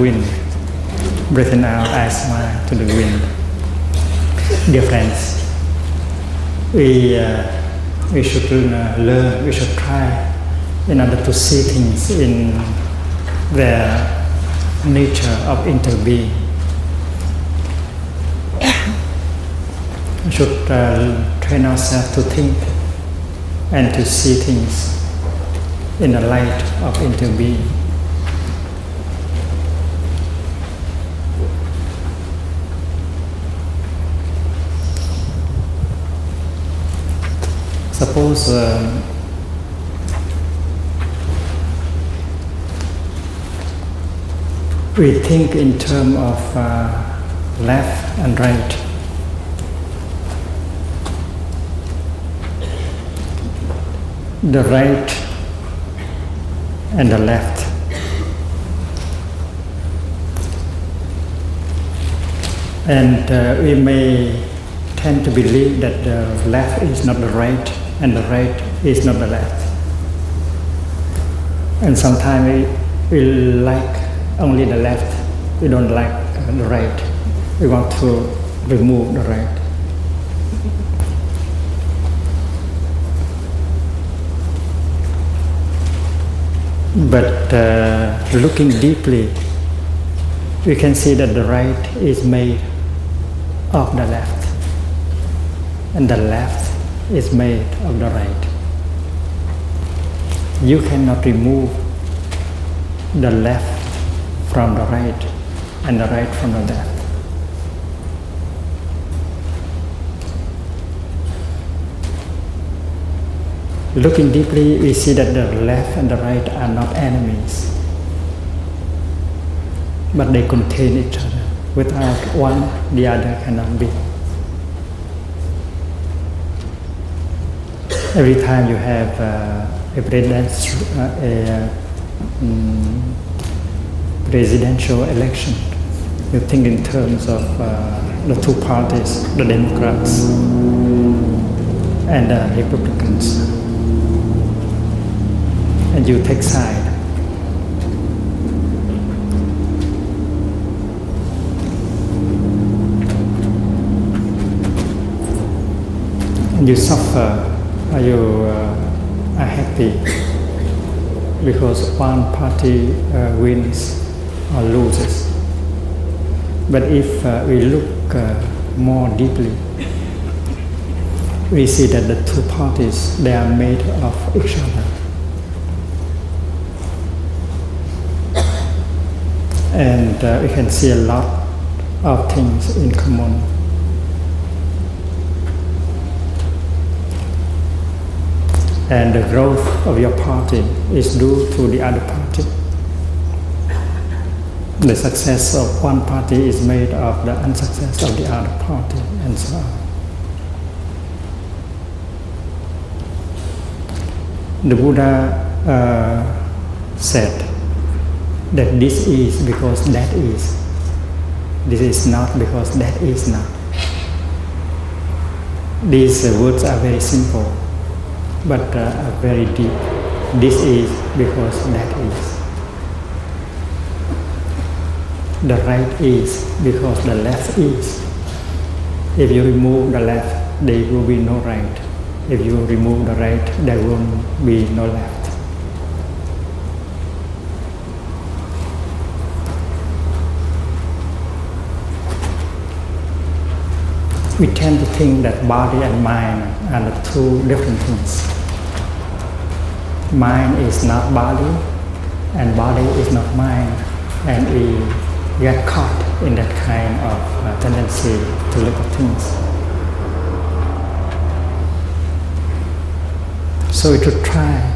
wind. Breathing out, asthma to the wind. Dear friends, we, uh, we should uh, learn, we should try in order to see things in their nature of interbeing. We should uh, train ourselves to think and to see things in the light of interbeing. Suppose um, we think in terms of uh, left and right. The right and the left. And uh, we may tend to believe that the left is not the right and the right is not the left. And sometimes we, we like only the left, we don't like the right. We want to remove the right. But uh, looking deeply, we can see that the right is made of the left, and the left is made of the right. You cannot remove the left from the right and the right from the left. Looking deeply, we see that the left and the right are not enemies, but they contain each other. Without one, the other cannot be. Every time you have uh, a, presidential, uh, a um, presidential election, you think in terms of uh, the two parties, the Democrats and the Republicans and you take side. And you suffer, you uh, are happy because one party uh, wins or loses. But if uh, we look uh, more deeply, we see that the two parties they are made of each other. and uh, we can see a lot of things in common. And the growth of your party is due to the other party. The success of one party is made of the unsuccess of the other party, and so on. The Buddha uh, said, that this is because that is. This is not because that is not. These uh, words are very simple, but uh, very deep. This is because that is. The right is because the left is. If you remove the left, there will be no right. If you remove the right, there will be no left. we tend to think that body and mind are the two different things. Mind is not body, and body is not mind, and we get caught in that kind of uh, tendency to look at things. So we should try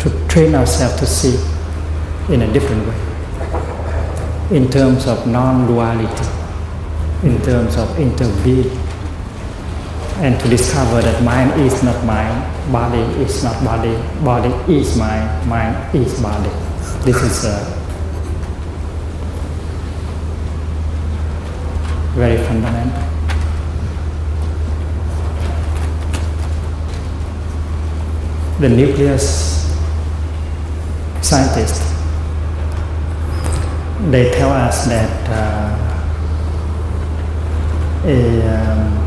to train ourselves to see in a different way, in terms of non-duality in terms of interbeing and to discover that mind is not mind, body is not body, body is mind, mind is body. This is a very fundamental. The nucleus scientists, they tell us that uh, a um,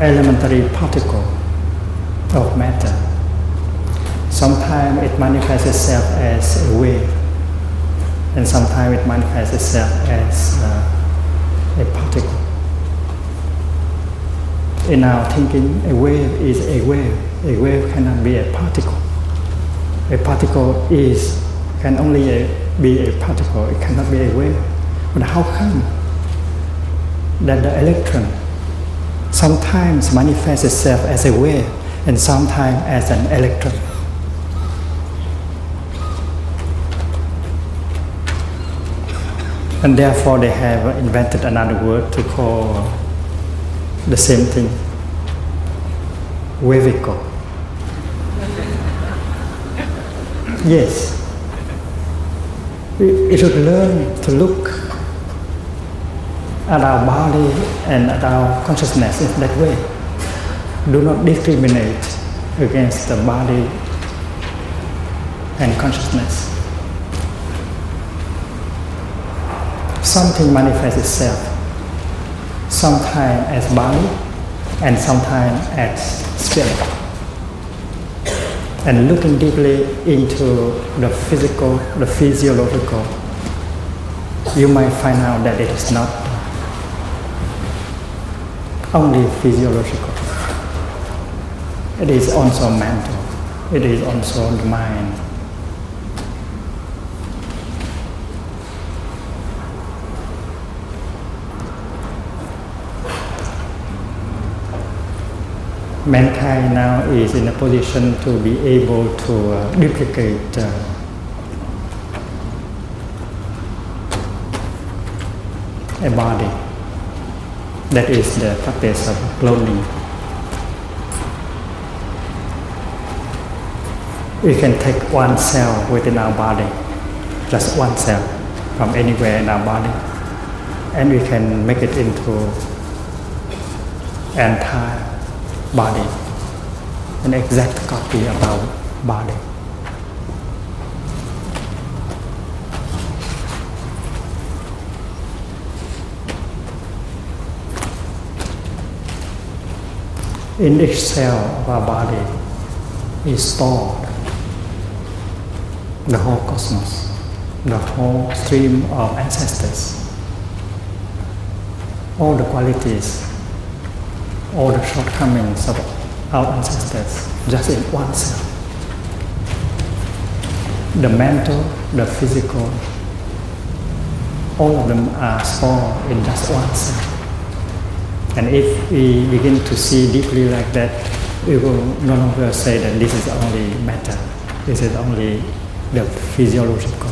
elementary particle of matter. Sometimes it manifests itself as a wave and sometimes it manifests itself as uh, a particle. In our thinking a wave is a wave. A wave cannot be a particle. A particle is can only a, be a particle. It cannot be a wave. But how come that the electron sometimes manifests itself as a wave and sometimes as an electron. And therefore, they have invented another word to call the same thing wavicle. yes. We should learn to look at our body and at our consciousness in that way. Do not discriminate against the body and consciousness. Something manifests itself, sometimes as body and sometimes as spirit. And looking deeply into the physical, the physiological, you might find out that it is not only physiological. It is also mental. It is also the mind. Mankind now is in a position to be able to uh, duplicate uh, a body that is the practice of cloning. We can take one cell within our body, just one cell from anywhere in our body, and we can make it into entire body, an exact copy of our body. In each cell of our body is stored the whole cosmos, the whole stream of ancestors, all the qualities, all the shortcomings of our ancestors, just in one cell. The mental, the physical, all of them are stored in just one cell. And if we begin to see deeply like that, we will no longer say that this is only matter, this is only the physiological.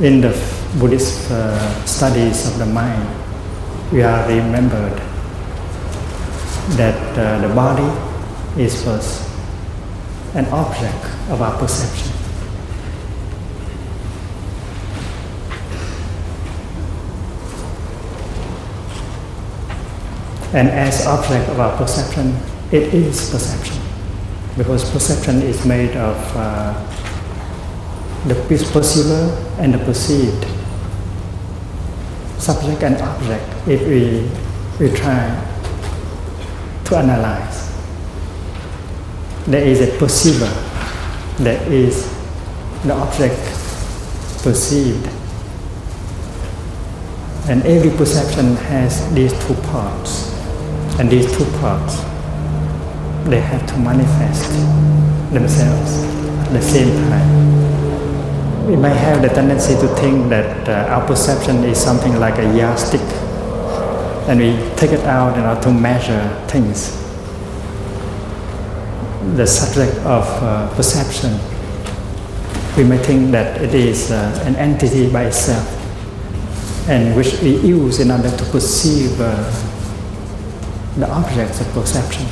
In the Buddhist uh, studies of the mind, we are remembered that uh, the body is first an object of our perception. And as object of our perception, it is perception. Because perception is made of uh, the perceiver and the perceived. Subject and object, if we, we try to analyze. There is a perceiver, there is the object perceived. And every perception has these two parts and these two parts, they have to manifest themselves at the same time. We may have the tendency to think that uh, our perception is something like a yardstick, and we take it out in order to measure things. The subject of uh, perception, we may think that it is uh, an entity by itself, and which we use in order to perceive uh, the objects of perception.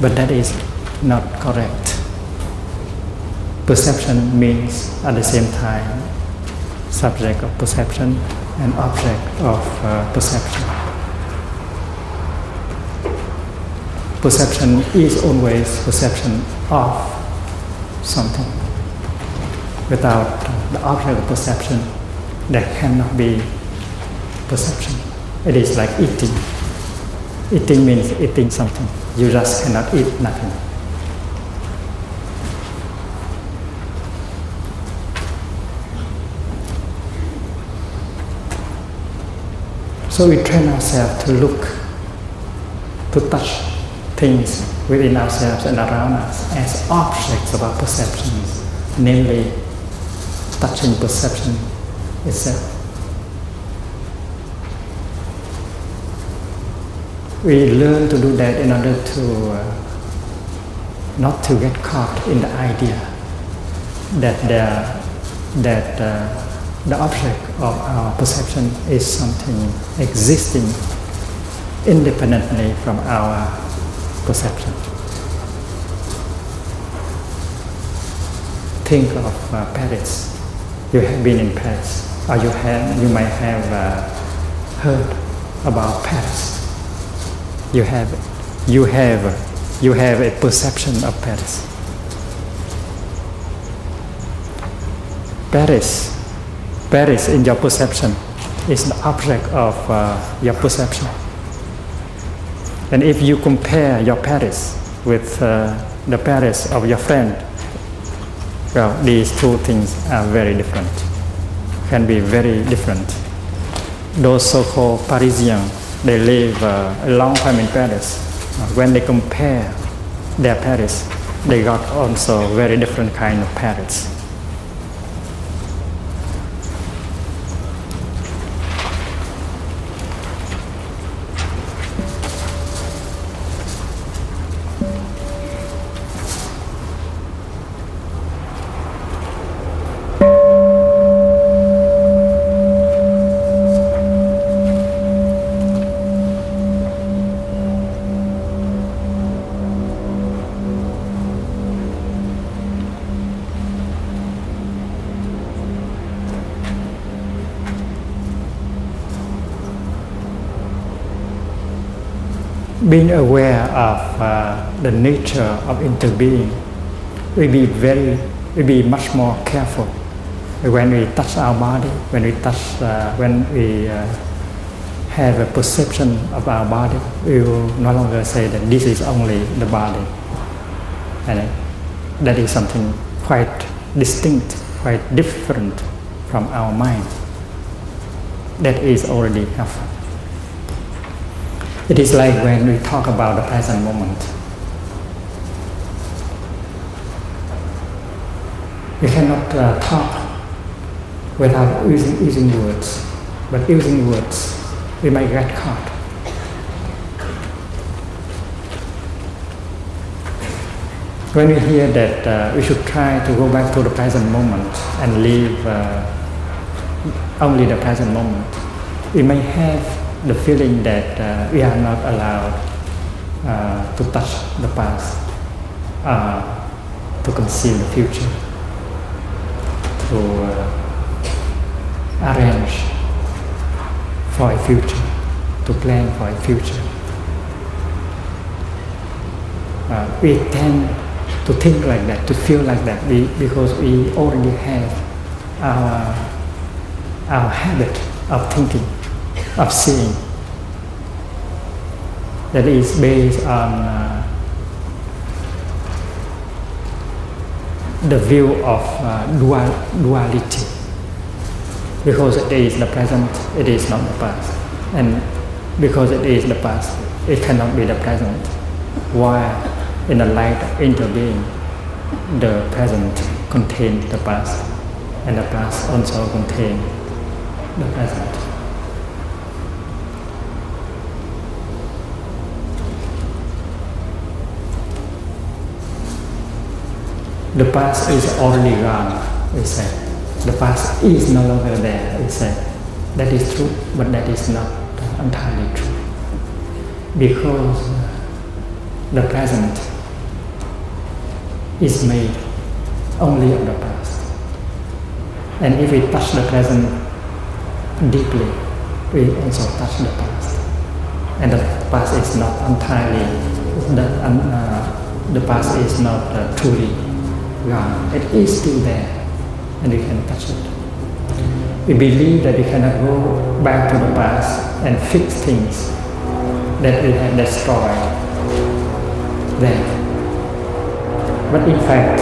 But that is not correct. Perception means at the same time subject of perception and object of uh, perception. Perception is always perception of something. Without the object of perception, there cannot be perception. It is like eating. Eating means eating something. You just cannot eat nothing. So we train ourselves to look, to touch things within ourselves and around us as objects of our perceptions, namely touching perception itself. We learn to do that in order to uh, not to get caught in the idea that there, that uh, the object of our perception is something existing independently from our perception. Think of uh, Paris. You have been in Paris, or you have you might have uh, heard about Paris. You have you have you have a perception of Paris. Paris Paris in your perception is the object of uh, your perception. And if you compare your Paris with uh, the Paris of your friend, well, these two things are very different, can be very different. Those so-called Parisians, they live uh, a long time in Paris. When they compare their Paris, they got also very different kind of Paris. The nature of interbeing, we be very, we be much more careful when we touch our body, when we touch, uh, when we uh, have a perception of our body, we will no longer say that this is only the body, and that is something quite distinct, quite different from our mind. That is already helpful. It is like when we talk about the present moment. We cannot uh, talk without using, using words, but using words, we might get caught. When we hear that uh, we should try to go back to the present moment and live uh, only the present moment, we may have the feeling that uh, we are not allowed uh, to touch the past, uh, to conceal the future, to uh, arrange for a future, to plan for a future. Uh, we tend to think like that, to feel like that, we, because we already have our, our habit of thinking of seeing that is based on uh, the view of uh, dual, duality. Because it is the present it is not the past. And because it is the past it cannot be the present. While in the light of interbeing the present contains the past and the past also contains the present The past is already gone, we said. The past is no longer there, we said. That is true, but that is not entirely true. Because the present is made only of the past. And if we touch the present deeply, we also touch the past. And the past is not entirely, the, uh, the past is not uh, truly gone. It is still there, and we can touch it. We believe that we cannot go back to the past and fix things that we have destroyed then. But in fact,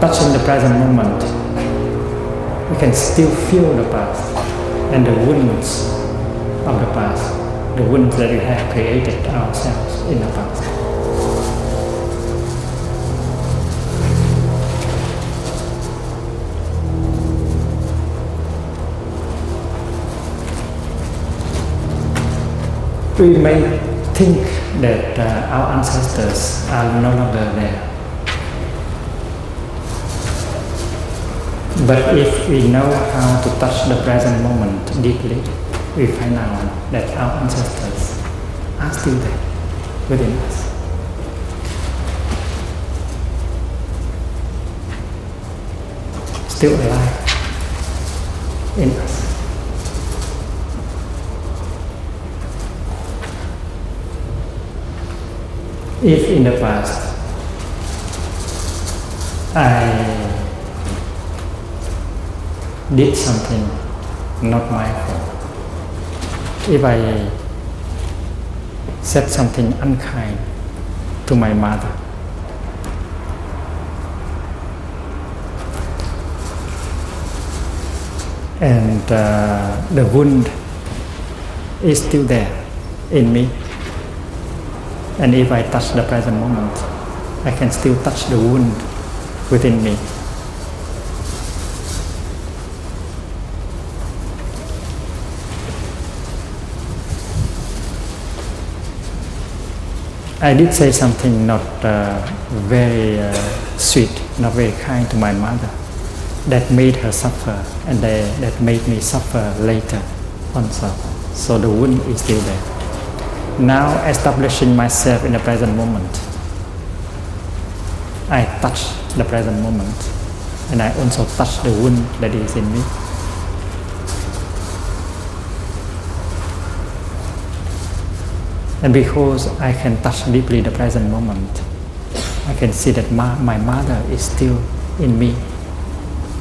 touching the present moment, we can still feel the past and the wounds of the past, the wounds that we have created ourselves in the past. We may think that uh, our ancestors are no longer there. But if we know how to touch the present moment deeply, we find out that our ancestors are still there within us. Still alive in us. If in the past I did something not my fault. If I said something unkind to my mother, and uh, the wound is still there in me. And if I touch the present moment, I can still touch the wound within me. I did say something not uh, very uh, sweet, not very kind to my mother, that made her suffer, and they, that made me suffer later also. So the wound is still there. Now, establishing myself in the present moment, I touch the present moment, and I also touch the wound that is in me. And because I can touch deeply the present moment, I can see that my, my mother is still in me,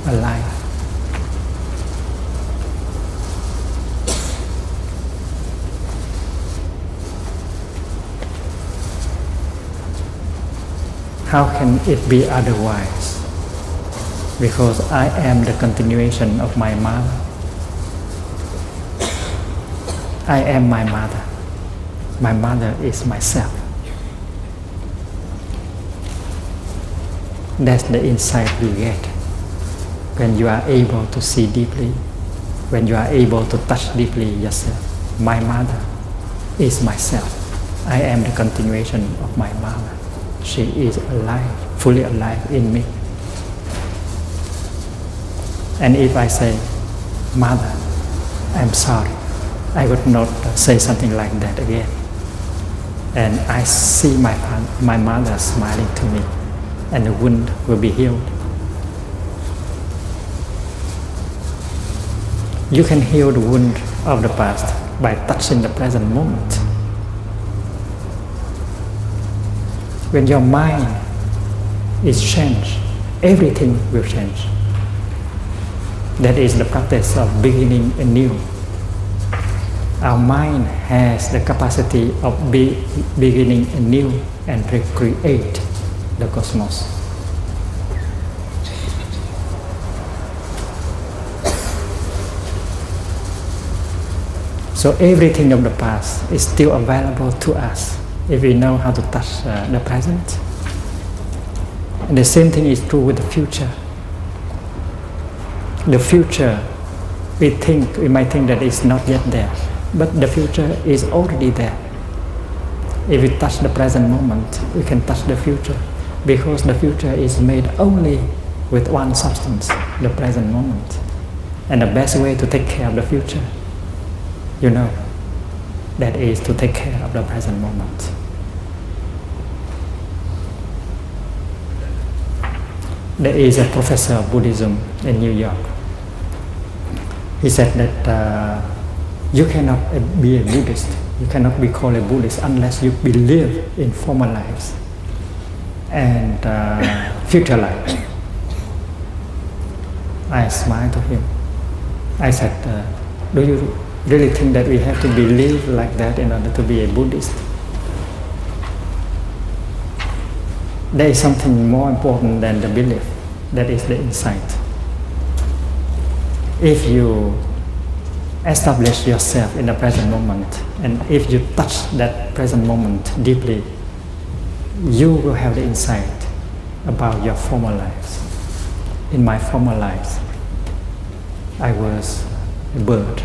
alive. How can it be otherwise? Because I am the continuation of my mother. I am my mother my mother is myself. That's the insight you get when you are able to see deeply, when you are able to touch deeply yourself. My mother is myself. I am the continuation of my mother. She is alive, fully alive in me. And if I say, Mother, I'm sorry, I would not say something like that again and I see my, my mother smiling to me, and the wound will be healed. You can heal the wound of the past by touching the present moment. When your mind is changed, everything will change. That is the practice of beginning anew our mind has the capacity of be, beginning anew and recreate the cosmos. So everything of the past is still available to us if we know how to touch uh, the present. And the same thing is true with the future. The future, we think, we might think that it's not yet there but the future is already there. If we touch the present moment, we can touch the future because the future is made only with one substance, the present moment. And the best way to take care of the future, you know, that is to take care of the present moment. There is a professor of Buddhism in New York. he said that uh, you cannot be a Buddhist, you cannot be called a Buddhist unless you believe in former lives and uh, future life. I smiled to him. I said, uh, Do you really think that we have to believe like that in order to be a Buddhist? There is something more important than the belief, that is the insight. If you establish yourself in the present moment and if you touch that present moment deeply, you will have the insight about your former lives. In my former lives, I was a bird,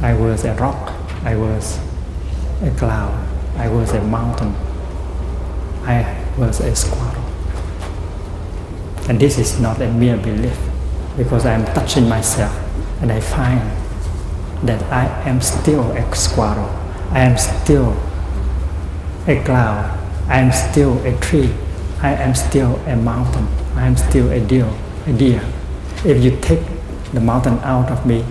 I was a rock, I was a cloud, I was a mountain, I was a squirrel. And this is not a mere belief because I am touching myself and I find that I am still a squirrel, I am still a cloud, I am still a tree, I am still a mountain, I am still a deer, a deer. If you take the mountain out of me,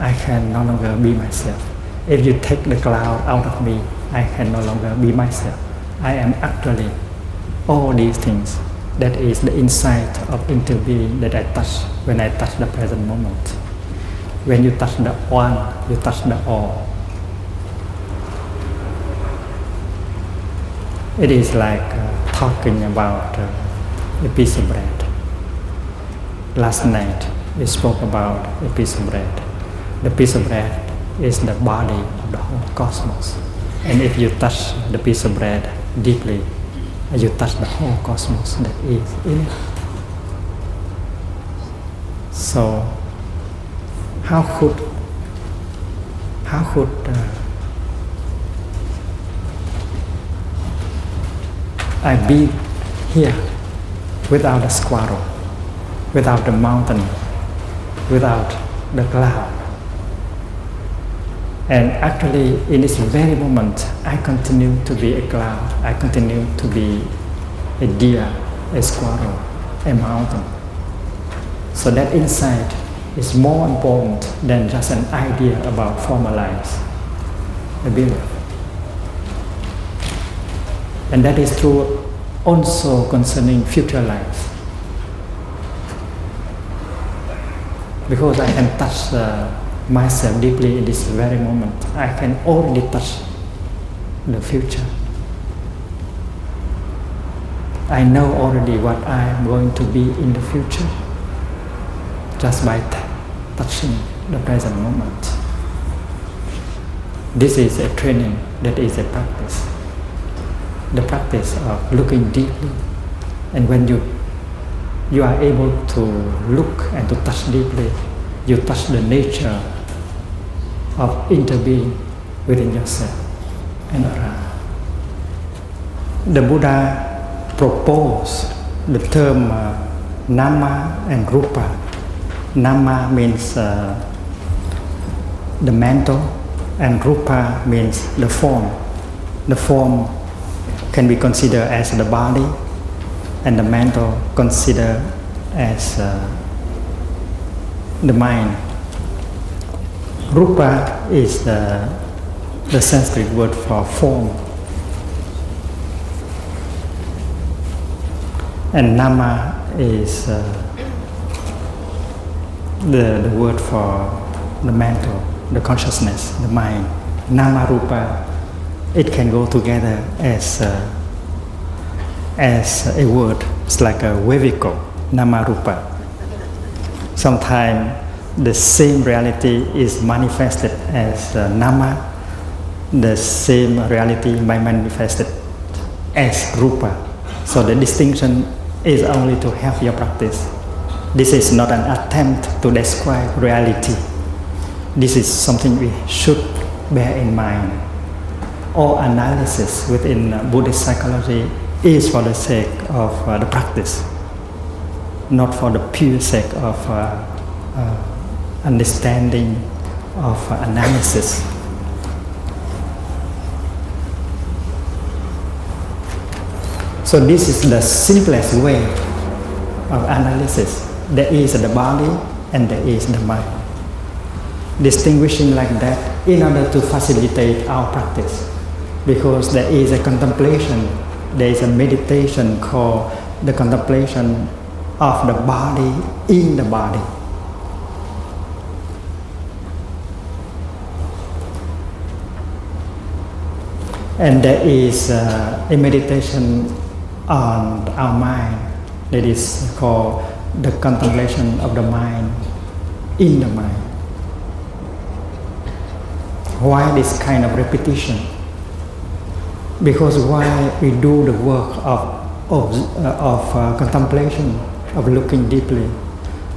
I can no longer be myself. If you take the cloud out of me, I can no longer be myself. I am actually all these things. That is the insight of interbeing that I touch when I touch the present moment. When you touch the one, you touch the all. It is like uh, talking about uh, a piece of bread. Last night we spoke about a piece of bread. The piece of bread is the body of the whole cosmos. And if you touch the piece of bread deeply, you touch the whole cosmos that is in it. So, how could how could uh, I be here without the squirrel, without the mountain, without the cloud? And actually, in this very moment, I continue to be a cloud. I continue to be a deer, a squirrel, a mountain. So that insight is more important than just an idea about former lives, a belief. And that is true also concerning future lives. Because I can touch uh, myself deeply in this very moment. I can already touch the future. I know already what I am going to be in the future just by touching the present moment. This is a training, that is a practice. The practice of looking deeply. And when you, you are able to look and to touch deeply, you touch the nature of interbeing within yourself and around. The Buddha proposed the term uh, nama and rupa. Nama means uh, the mental, and rupa means the form. The form can be considered as the body, and the mental considered as uh, the mind Rupa is the, the Sanskrit word for form. And Nama is uh, the, the word for the mental, the consciousness, the mind. Nama Rupa, it can go together as a, as a word. It's like a wavicle, Nama Rupa. Sometimes the same reality is manifested as uh, nama, the same reality may manifested as rupa. So the distinction is only to help your practice. This is not an attempt to describe reality. This is something we should bear in mind. All analysis within uh, Buddhist psychology is for the sake of uh, the practice, not for the pure sake of uh, uh understanding of analysis. So this is the simplest way of analysis. There is the body and there is the mind. distinguishing like that in order to facilitate our practice. Because there is a contemplation, there is a meditation called the contemplation of the body in the body. And there is uh, a meditation on our mind that is called the contemplation of the mind in the mind. Why this kind of repetition? Because while we do the work of, of, uh, of uh, contemplation, of looking deeply,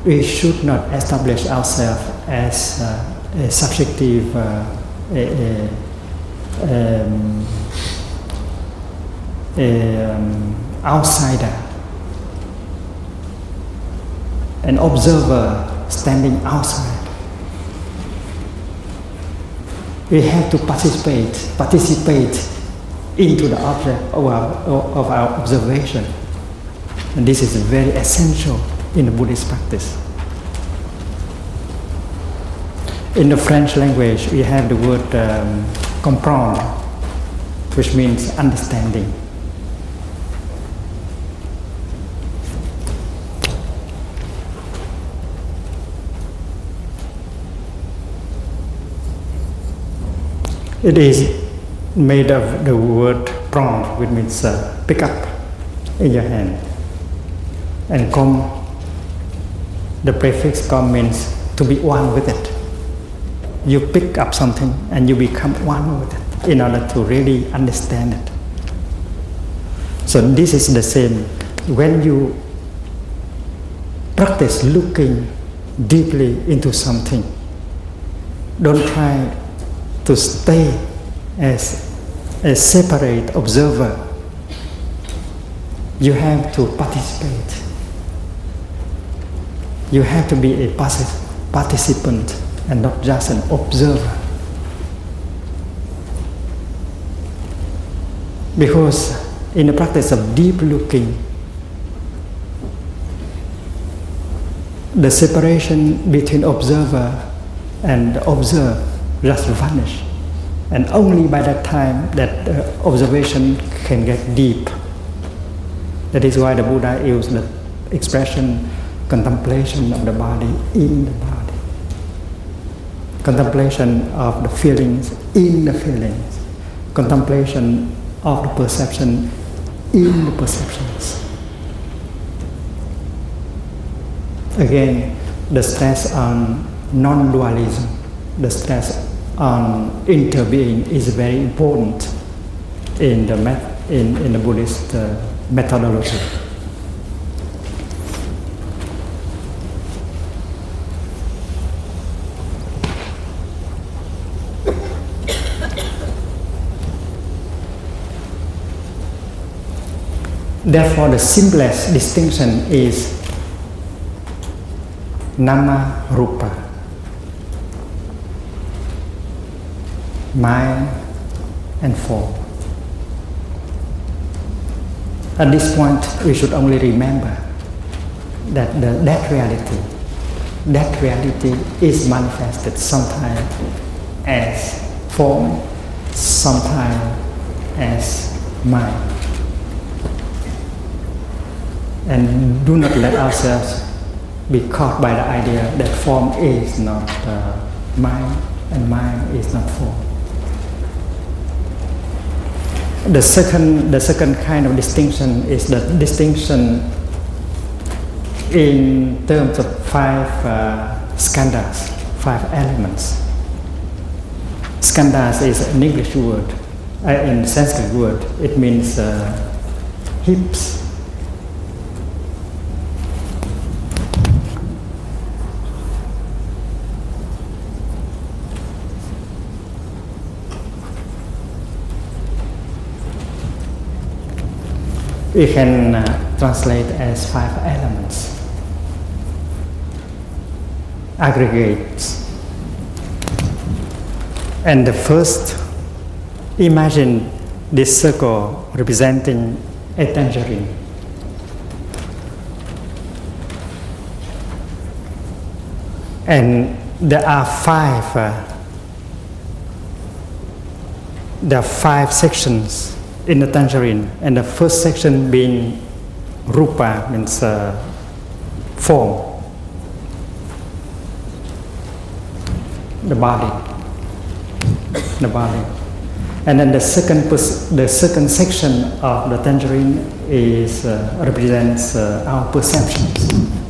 we should not establish ourselves as uh, a subjective uh, a, a, um, a um, outsider, an observer standing outside. We have to participate, participate into the object of our, of our observation. And this is very essential in the Buddhist practice. In the French language, we have the word um, comprendre, which means understanding. It is made of the word prendre, which means uh, pick up in your hand. And com, the prefix com means to be one with it. You pick up something and you become one with it in order to really understand it. So this is the same. When you practice looking deeply into something, don't try to stay as a separate observer. You have to participate. You have to be a participant and not just an observer. Because in the practice of deep looking, the separation between observer and observed just vanish. And only by that time that uh, observation can get deep. That is why the Buddha used the expression contemplation of the body in the body. Contemplation of the feelings in the feelings. Contemplation of the perception in the perceptions. Again, the stress on non dualism, the stress on interbeing is very important in the, in, in the Buddhist uh, methodology. Therefore, the simplest distinction is nama rupa. mind, and form. At this point, we should only remember that the, that reality, that reality is manifested sometimes as form, sometimes as mind. And do not let ourselves be caught by the idea that form is not uh, mind and mind is not form. The second, the second kind of distinction is the distinction in terms of five uh, skandhas, five elements. Skandhas is an English word, uh, in Sanskrit word, it means uh, hips. We can uh, translate as five elements aggregates and the first imagine this circle representing a tangerine and there are five. Uh, there are five sections in the tangerine, and the first section being rupa means uh, form, the body, the body, and then the second the second section of the tangerine is uh, represents uh, our perceptions.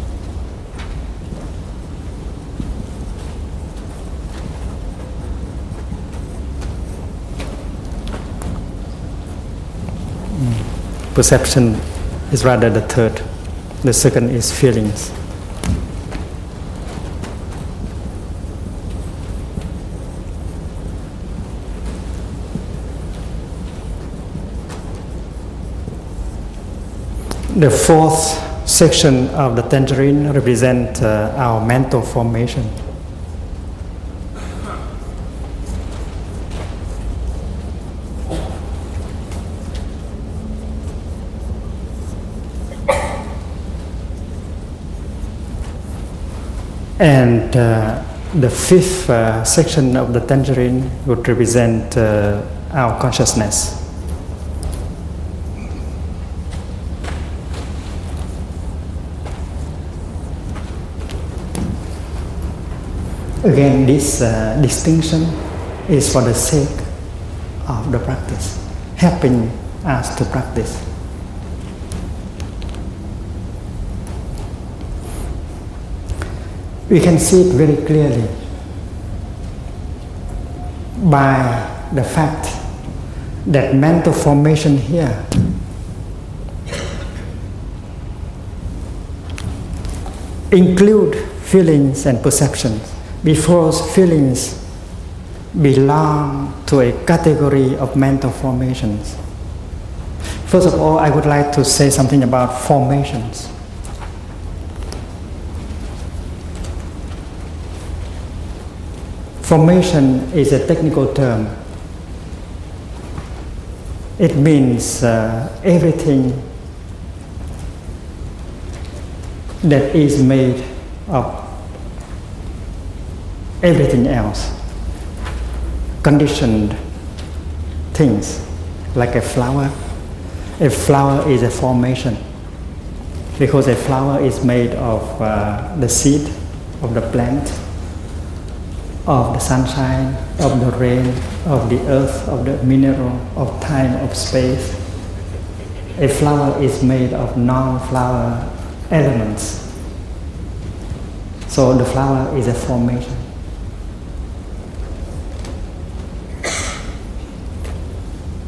Perception is rather the third. The second is feelings. The fourth section of the tangerine represents uh, our mental formation. And uh, the fifth uh, section of the tangerine would represent uh, our consciousness. Again, this uh, distinction is for the sake of the practice, helping us to practice. We can see it very clearly by the fact that mental formation here include feelings and perceptions before feelings belong to a category of mental formations. First of all, I would like to say something about formations. Formation is a technical term. It means uh, everything that is made of everything else. Conditioned things, like a flower. A flower is a formation because a flower is made of uh, the seed of the plant, of the sunshine, of the rain, of the earth, of the mineral, of time, of space. A flower is made of non-flower elements. So the flower is a formation.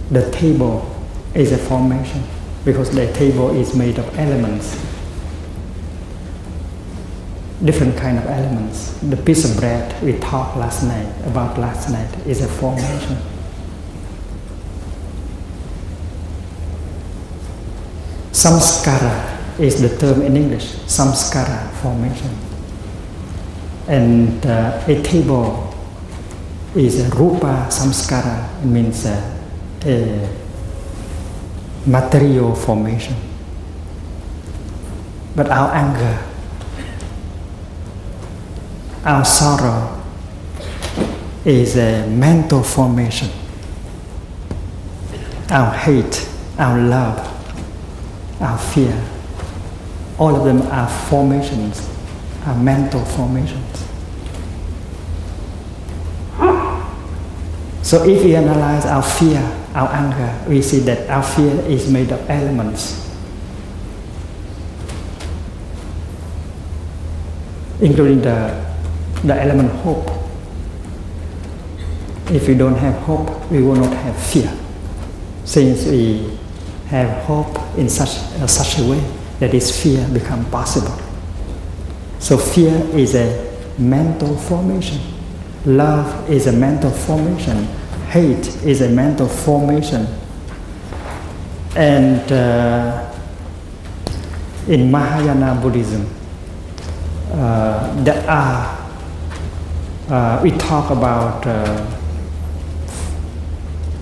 The table is a formation because the table is made of elements different kind of elements. The piece of bread we talked last night about last night is a formation. Samskara is the term in english samskara formation. And uh, a table is a rupa samskara it means uh, a material formation. But our anger, our sorrow is a mental formation. Our hate, our love, our fear, all of them are formations, are mental formations. So if we analyze our fear, our anger, we see that our fear is made of elements. Including the, the element hope. If we don't have hope, we will not have fear. Since we have hope in such, uh, such a way, that is fear become possible. So fear is a mental formation. Love is a mental formation. Hate is a mental formation. And uh, in Mahayana Buddhism, uh, there are, uh, we talk about uh,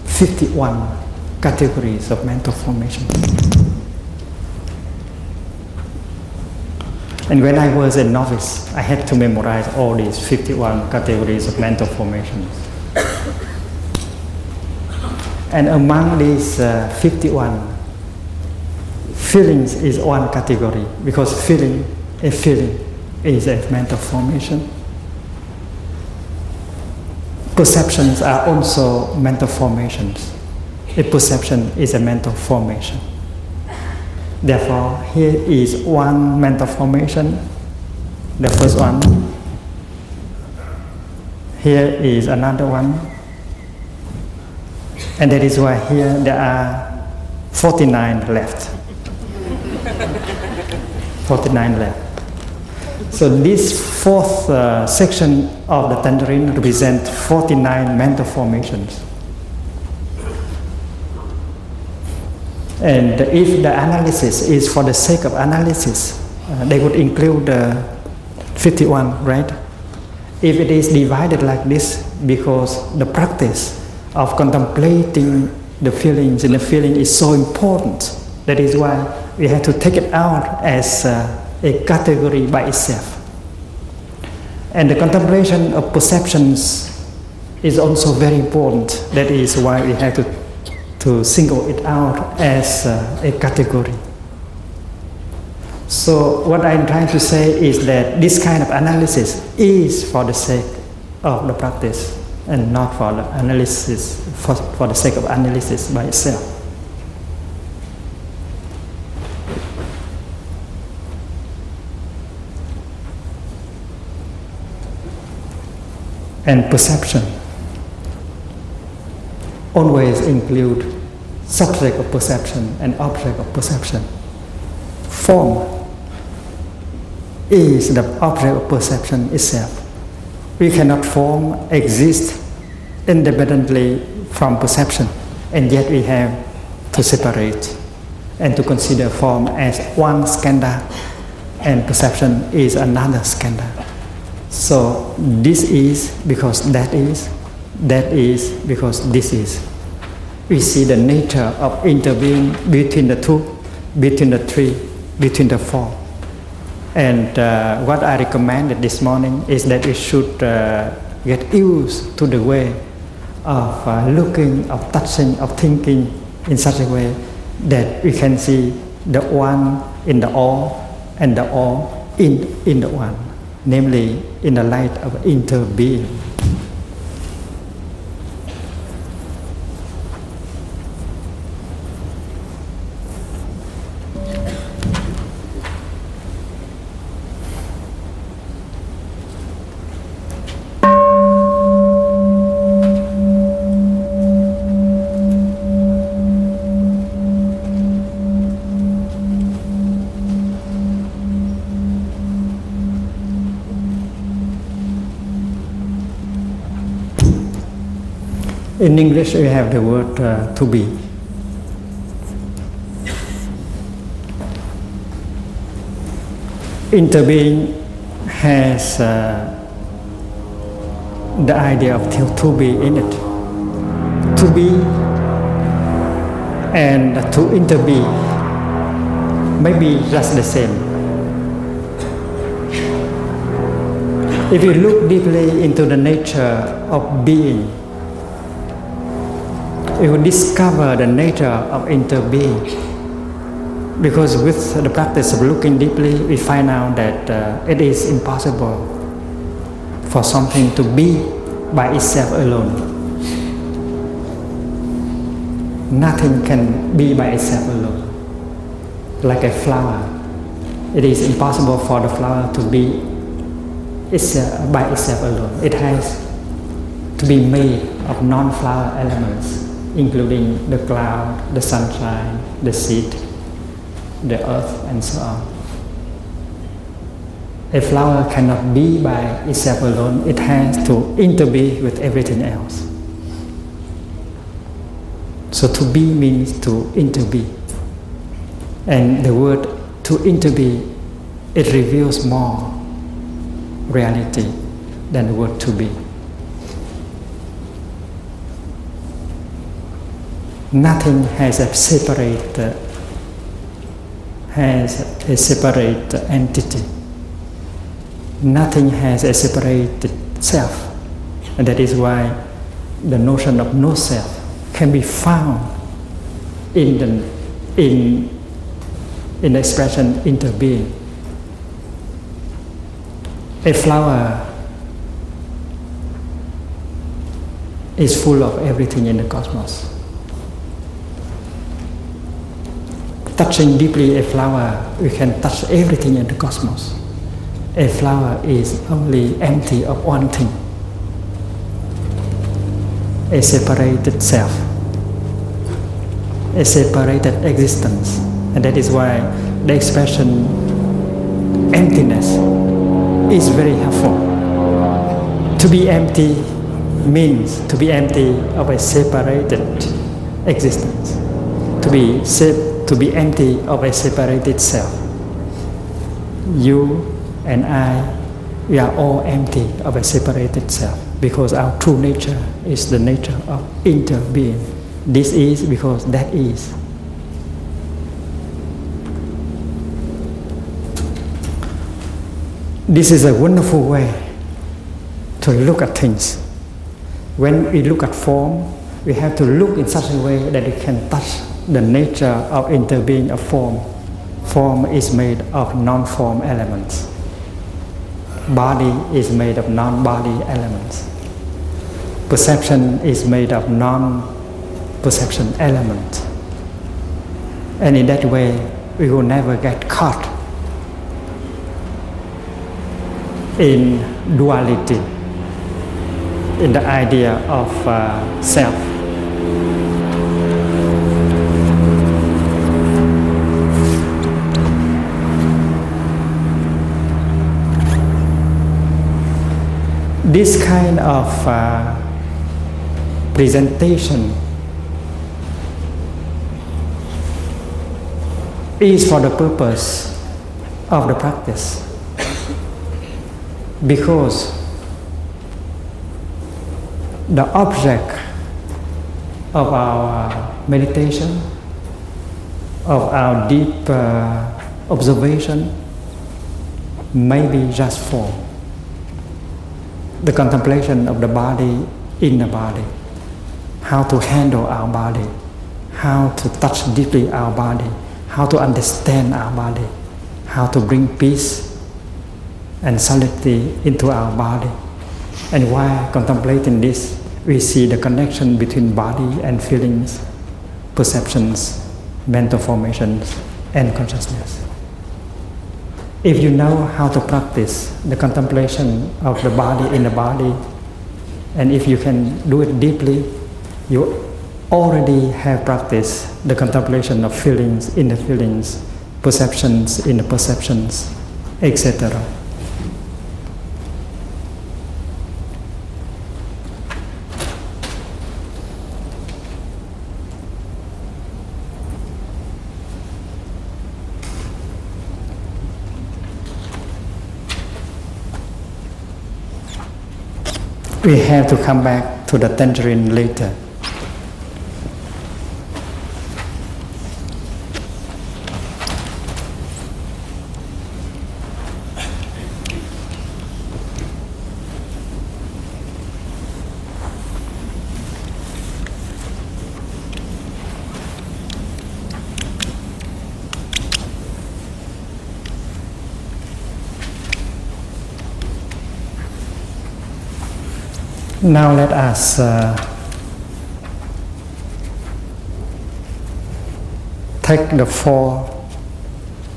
51 categories of mental formation. And when I was a novice, I had to memorize all these 51 categories of mental formations. and among these uh, 51, feelings is one category because feeling, a feeling is a mental formation. Perceptions are also mental formations. A perception is a mental formation. Therefore, here is one mental formation, the first one. Here is another one. And that is why here there are 49 left. 49 left. So this fourth uh, section of the tangerine represents 49 mental formations. And if the analysis is for the sake of analysis, uh, they would include uh, 51, right? If it is divided like this, because the practice of contemplating the feelings and the feeling is so important, that is why we have to take it out as uh, a category by itself. And the contemplation of perceptions is also very important. That is why we have to to single it out as uh, a category. So what I'm trying to say is that this kind of analysis is for the sake of the practice and not for the analysis for, for the sake of analysis by itself. And perception always include subject of perception and object of perception. Form is the object of perception itself. We cannot form exist independently from perception, and yet we have to separate and to consider form as one skandha and perception is another skandha. So this is because that is that is because this is. We see the nature of interbeing between the two, between the three, between the four. And uh, what I recommended this morning is that we should uh, get used to the way of uh, looking, of touching, of thinking in such a way that we can see the one in the all and the all in, in the one, namely in the light of interbeing. In English, we have the word uh, to be. Interbeing has uh, the idea of to be in it. To be and to interbe maybe just the same. If you look deeply into the nature of being, you will discover the nature of interbeing. Because with the practice of looking deeply, we find out that uh, it is impossible for something to be by itself alone. Nothing can be by itself alone. Like a flower, it is impossible for the flower to be itself, by itself alone. It has to be made of non-flower elements including the cloud, the sunshine, the seed, the earth, and so on. A flower cannot be by itself alone, it has to interbe with everything else. So to be means to interbe. And the word to interbe, it reveals more reality than the word to be. Nothing has a separate has a separate entity. Nothing has a separate self. And that is why the notion of no self can be found in the, in, in the expression interbeing. A flower is full of everything in the cosmos. Touching deeply a flower, we can touch everything in the cosmos. A flower is only empty of one thing a separated self, a separated existence. And that is why the expression emptiness is very helpful. To be empty means to be empty of a separated existence, to be, se- to be empty of a separated self. You and I, we are all empty of a separated self because our true nature is the nature of interbeing. This is because that is. This is a wonderful way to look at things. When we look at form, we have to look in such a way that we can touch the nature of interbeing of form. Form is made of non-form elements. Body is made of non-body elements perception is made of non-perception element. And in that way, we will never get caught in duality, in the idea of uh, self. This kind of uh, presentation is for the purpose of the practice because the object of our meditation, of our deep uh, observation, may be just form. The contemplation of the body in the body how to handle our body, how to touch deeply our body, how to understand our body, how to bring peace and solidity into our body. And while contemplating this, we see the connection between body and feelings, perceptions, mental formations, and consciousness. If you know how to practice the contemplation of the body in the body, and if you can do it deeply, you already have practiced the contemplation of feelings in the feelings, perceptions in the perceptions, etc. We have to come back to the tangerine later. Now let us uh, take the four,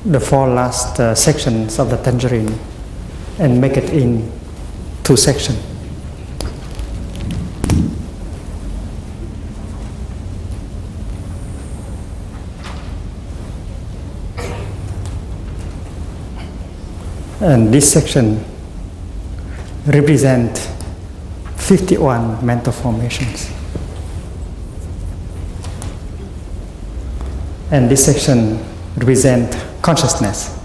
the four last uh, sections of the tangerine and make it in two sections. And this section represent 51 mental formations. And this section represent consciousness.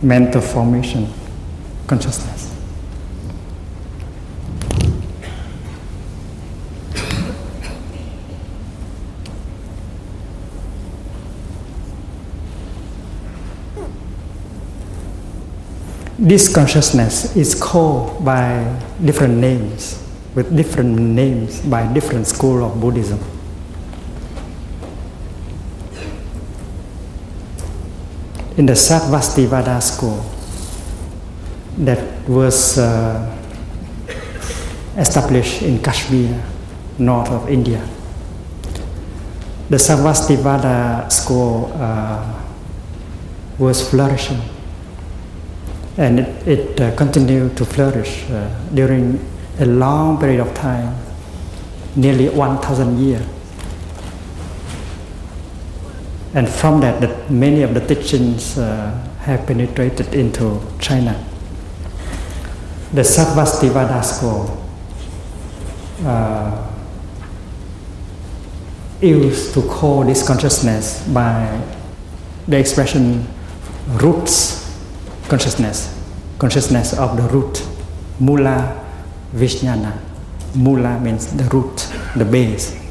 Mental formation, consciousness. This consciousness is called by different names, with different names by different school of Buddhism. In the Sarvastivada school, that was uh, established in Kashmir, north of India. The Sarvastivada school uh, was flourishing and it, it uh, continued to flourish uh, during a long period of time, nearly 1,000 years. And from that, many of the teachings uh, have penetrated into China. The Sarvastivada school uh, used to call this consciousness by the expression roots consciousness, consciousness of the root, mula vijnana. Mula means the root, the base.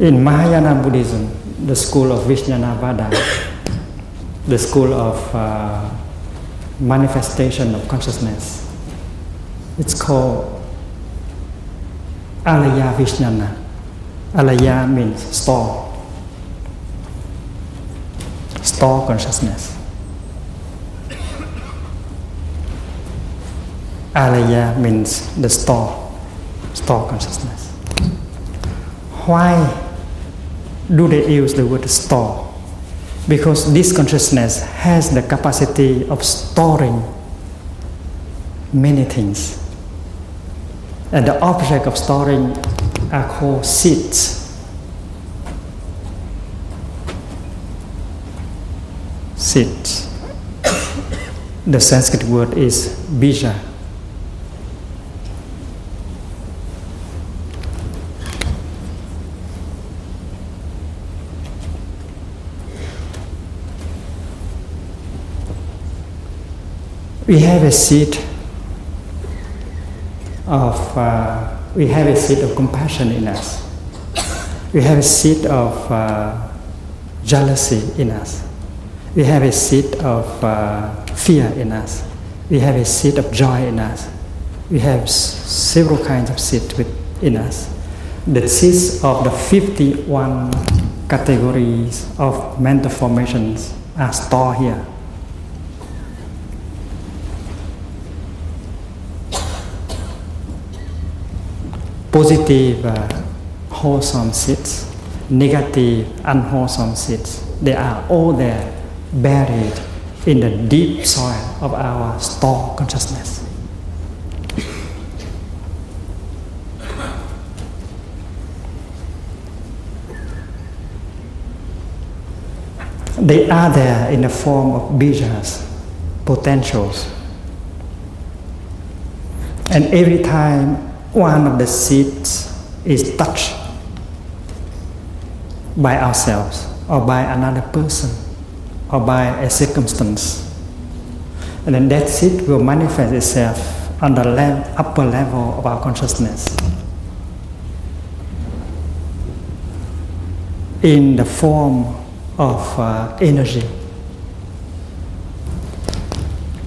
In Mahayana Buddhism, the school of Vijnanavada, the school of uh, manifestation of consciousness, it's called Alaya Vijnana. Alaya means store. Store consciousness. Alaya means the store, store consciousness. Why do they use the word store? Because this consciousness has the capacity of storing many things and the object of storing are called seeds. Seeds. The Sanskrit word is bija. We have a seed of, uh, we have a seed of compassion in us. We have a seed of uh, jealousy in us. We have a seed of uh, fear in us. We have a seed of joy in us. We have several kinds of seeds within us. The seeds of the 51 categories of mental formations are stored here. Positive, uh, wholesome seeds, negative, unwholesome seeds. They are all there, buried in the deep soil of our store consciousness. They are there in the form of bijas, potentials. And every time one of the seeds is touched by ourselves or by another person or by a circumstance. And then that seed will manifest itself on the le- upper level of our consciousness in the form of uh, energy,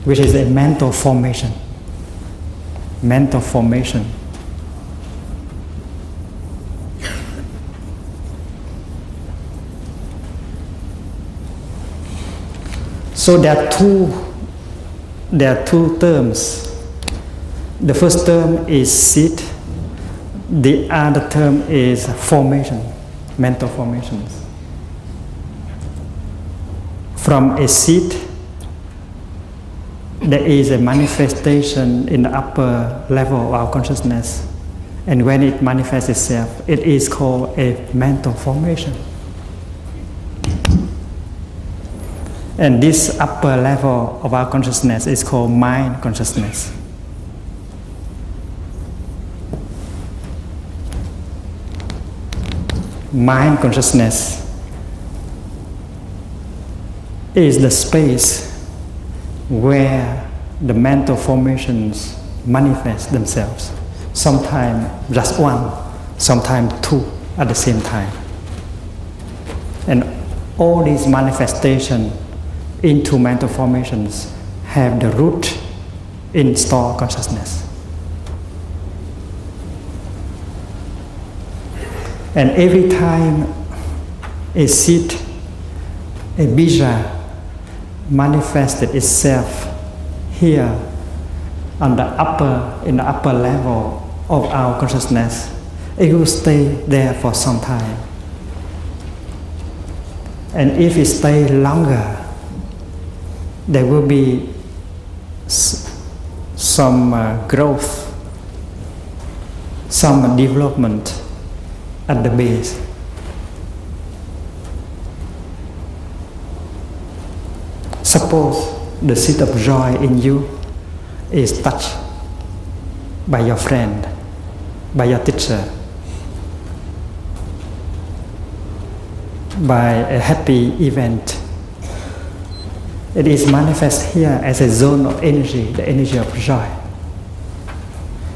which is a mental formation. Mental formation. So there are two there are two terms. The first term is seed. The other term is formation, mental formations. From a seed, there is a manifestation in the upper level of our consciousness. And when it manifests itself, it is called a mental formation. And this upper level of our consciousness is called mind consciousness. Mind consciousness is the space where the mental formations manifest themselves. Sometimes just one, sometimes two at the same time. And all these manifestations into mental formations have the root in store consciousness. And every time a seed, a bija manifested itself here on the upper, in the upper level of our consciousness, it will stay there for some time. And if it stays longer, there will be some uh, growth, some development at the base. Suppose the seed of joy in you is touched by your friend, by your teacher, by a happy event. It is manifest here as a zone of energy, the energy of joy.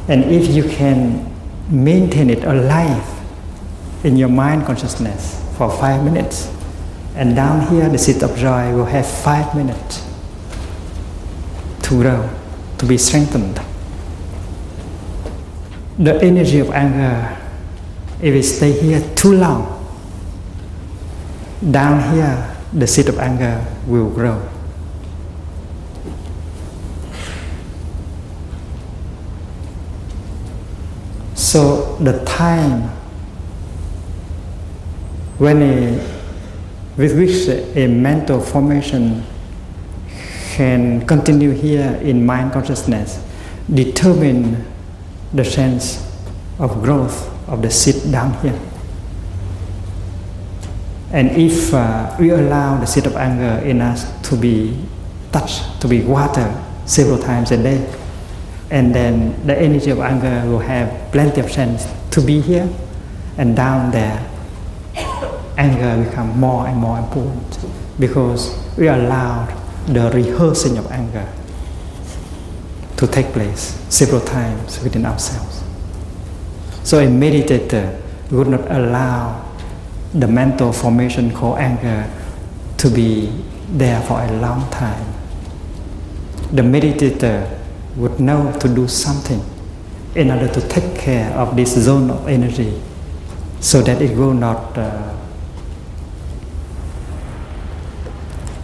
And if you can maintain it alive in your mind consciousness for five minutes, and down here the seat of joy will have five minutes to grow, to be strengthened. The energy of anger, if it stay here too long, down here the seed of anger will grow. So the time when a, with which a mental formation can continue here in mind consciousness determine the sense of growth of the seed down here. And if uh, we allow the seed of anger in us to be touched, to be watered several times a day, and then the energy of anger will have plenty of chance to be here, and down there, anger become more and more important because we allow the rehearsing of anger to take place several times within ourselves. So a meditator would not allow the mental formation called anger to be there for a long time. The meditator would know to do something in order to take care of this zone of energy so that it will not uh,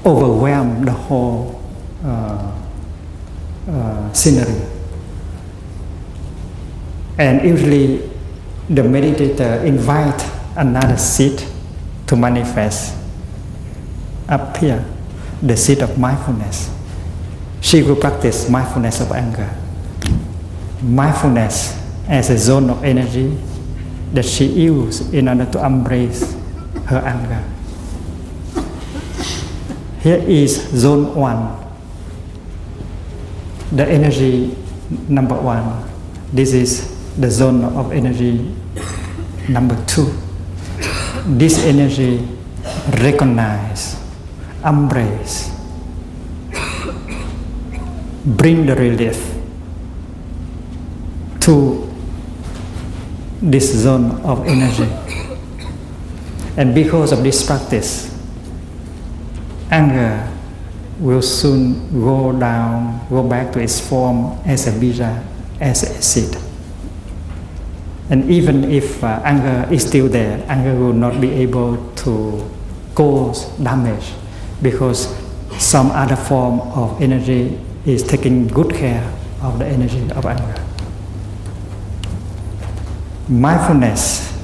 overwhelm the whole uh, uh, scenery. And usually the meditator invite another seat to manifest up here, the seat of mindfulness. She will practice mindfulness of anger. Mindfulness as a zone of energy that she uses in order to embrace her anger. Here is zone one, the energy number one. This is the zone of energy number two. This energy recognize, embrace, bring the relief to this zone of energy. And because of this practice, anger will soon go down, go back to its form as a bija, as a seed. And even if uh, anger is still there, anger will not be able to cause damage because some other form of energy is taking good care of the energy of anger. Mindfulness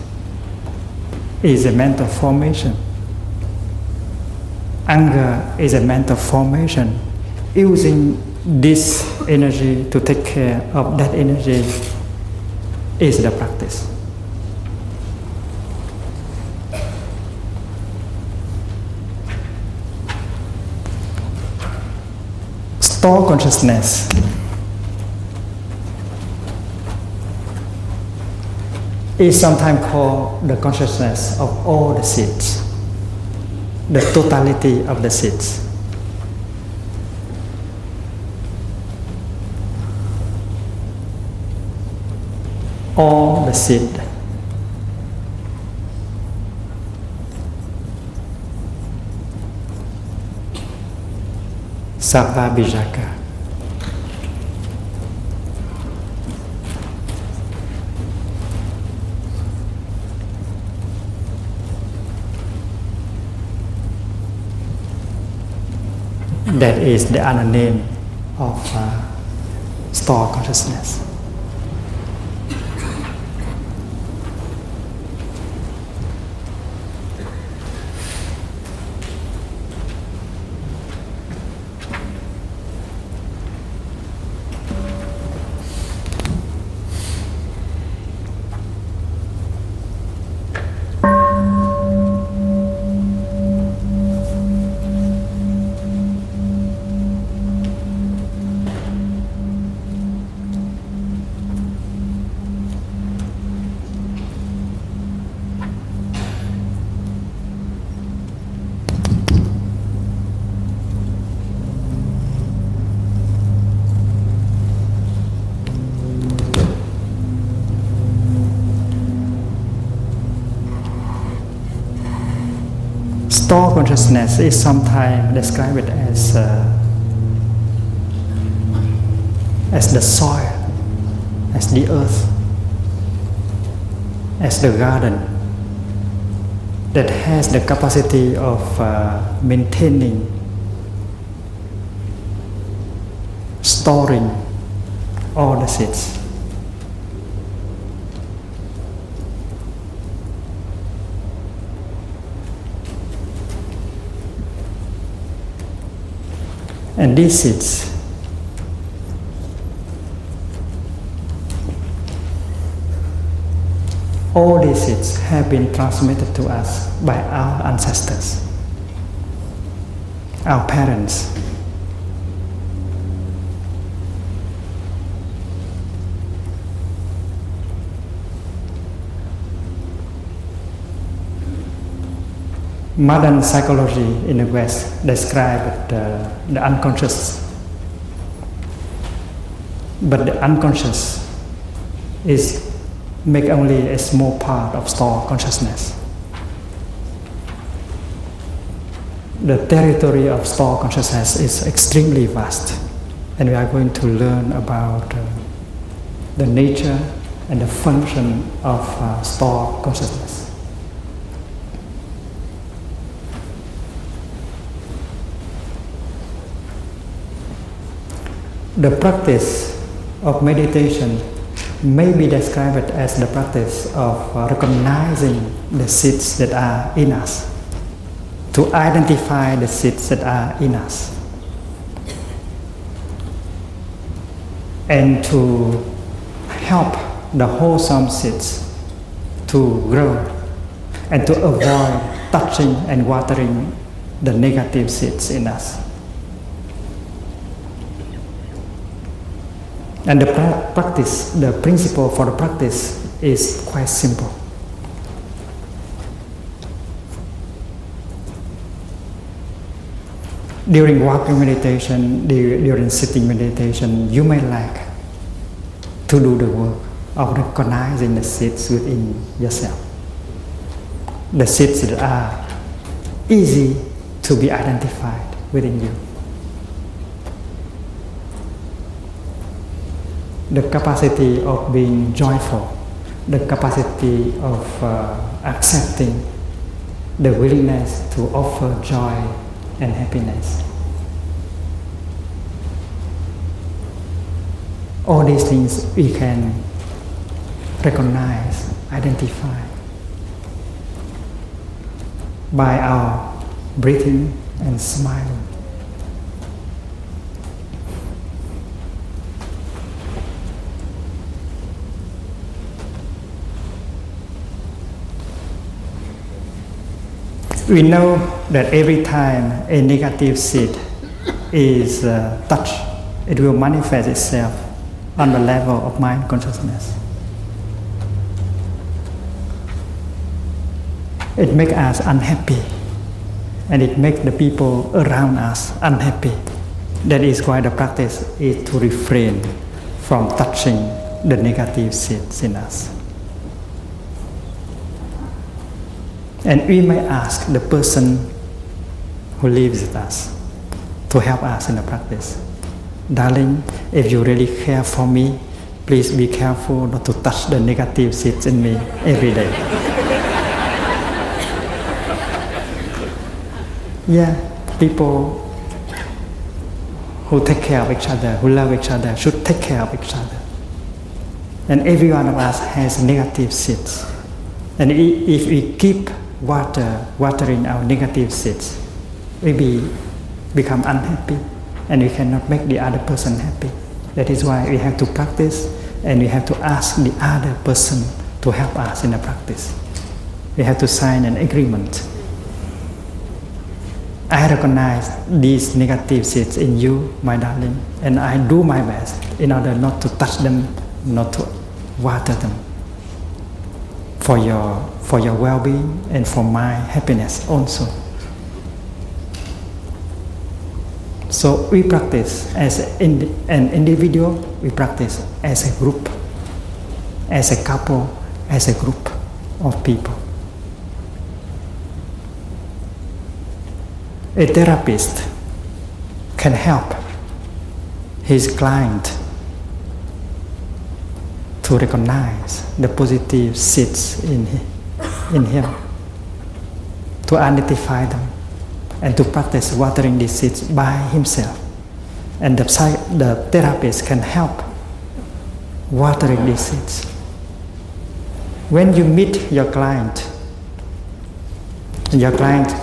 is a mental formation anger is a mental formation. Using this energy to take care of that energy is the practice. Store consciousness. is sometimes called the consciousness of all the seeds the totality of the seeds. All the seed That is the other name of uh, store consciousness. Consciousness is sometimes described as uh, as the soil, as the earth, as the garden that has the capacity of uh, maintaining, storing all the seeds. And these seeds all these seeds have been transmitted to us by our ancestors, our parents. Modern psychology in the West described uh, the unconscious, but the unconscious is make only a small part of store consciousness. The territory of store consciousness is extremely vast, and we are going to learn about uh, the nature and the function of uh, store consciousness. The practice of meditation may be described as the practice of uh, recognizing the seeds that are in us, to identify the seeds that are in us, and to help the wholesome seeds to grow and to avoid touching and watering the negative seeds in us. And the pra- practice, the principle for the practice is quite simple. During walking meditation, during sitting meditation, you may like to do the work of recognizing the seeds within yourself. The seeds that are easy to be identified within you. The capacity of being joyful, the capacity of uh, accepting, the willingness to offer joy and happiness. All these things we can recognize, identify by our breathing and smiling. We know that every time a negative seed is uh, touched, it will manifest itself on the level of mind consciousness. It makes us unhappy and it makes the people around us unhappy. That is why the practice is to refrain from touching the negative seeds in us. And we may ask the person who lives with us to help us in the practice. Darling, if you really care for me, please be careful not to touch the negative seeds in me every day. yeah, people who take care of each other, who love each other, should take care of each other. And every one of us has negative seeds. And if we keep water, watering our negative seeds, we be, become unhappy and we cannot make the other person happy. That is why we have to practice and we have to ask the other person to help us in the practice. We have to sign an agreement. I recognize these negative seeds in you, my darling, and I do my best in order not to touch them, not to water them for your, for your well being and for my happiness also. So we practice as an individual, we practice as a group, as a couple, as a group of people. A therapist can help his client to recognize the positive seeds in, in him, to identify them, and to practice watering these seeds by himself. And the, the therapist can help watering these seeds. When you meet your client, your client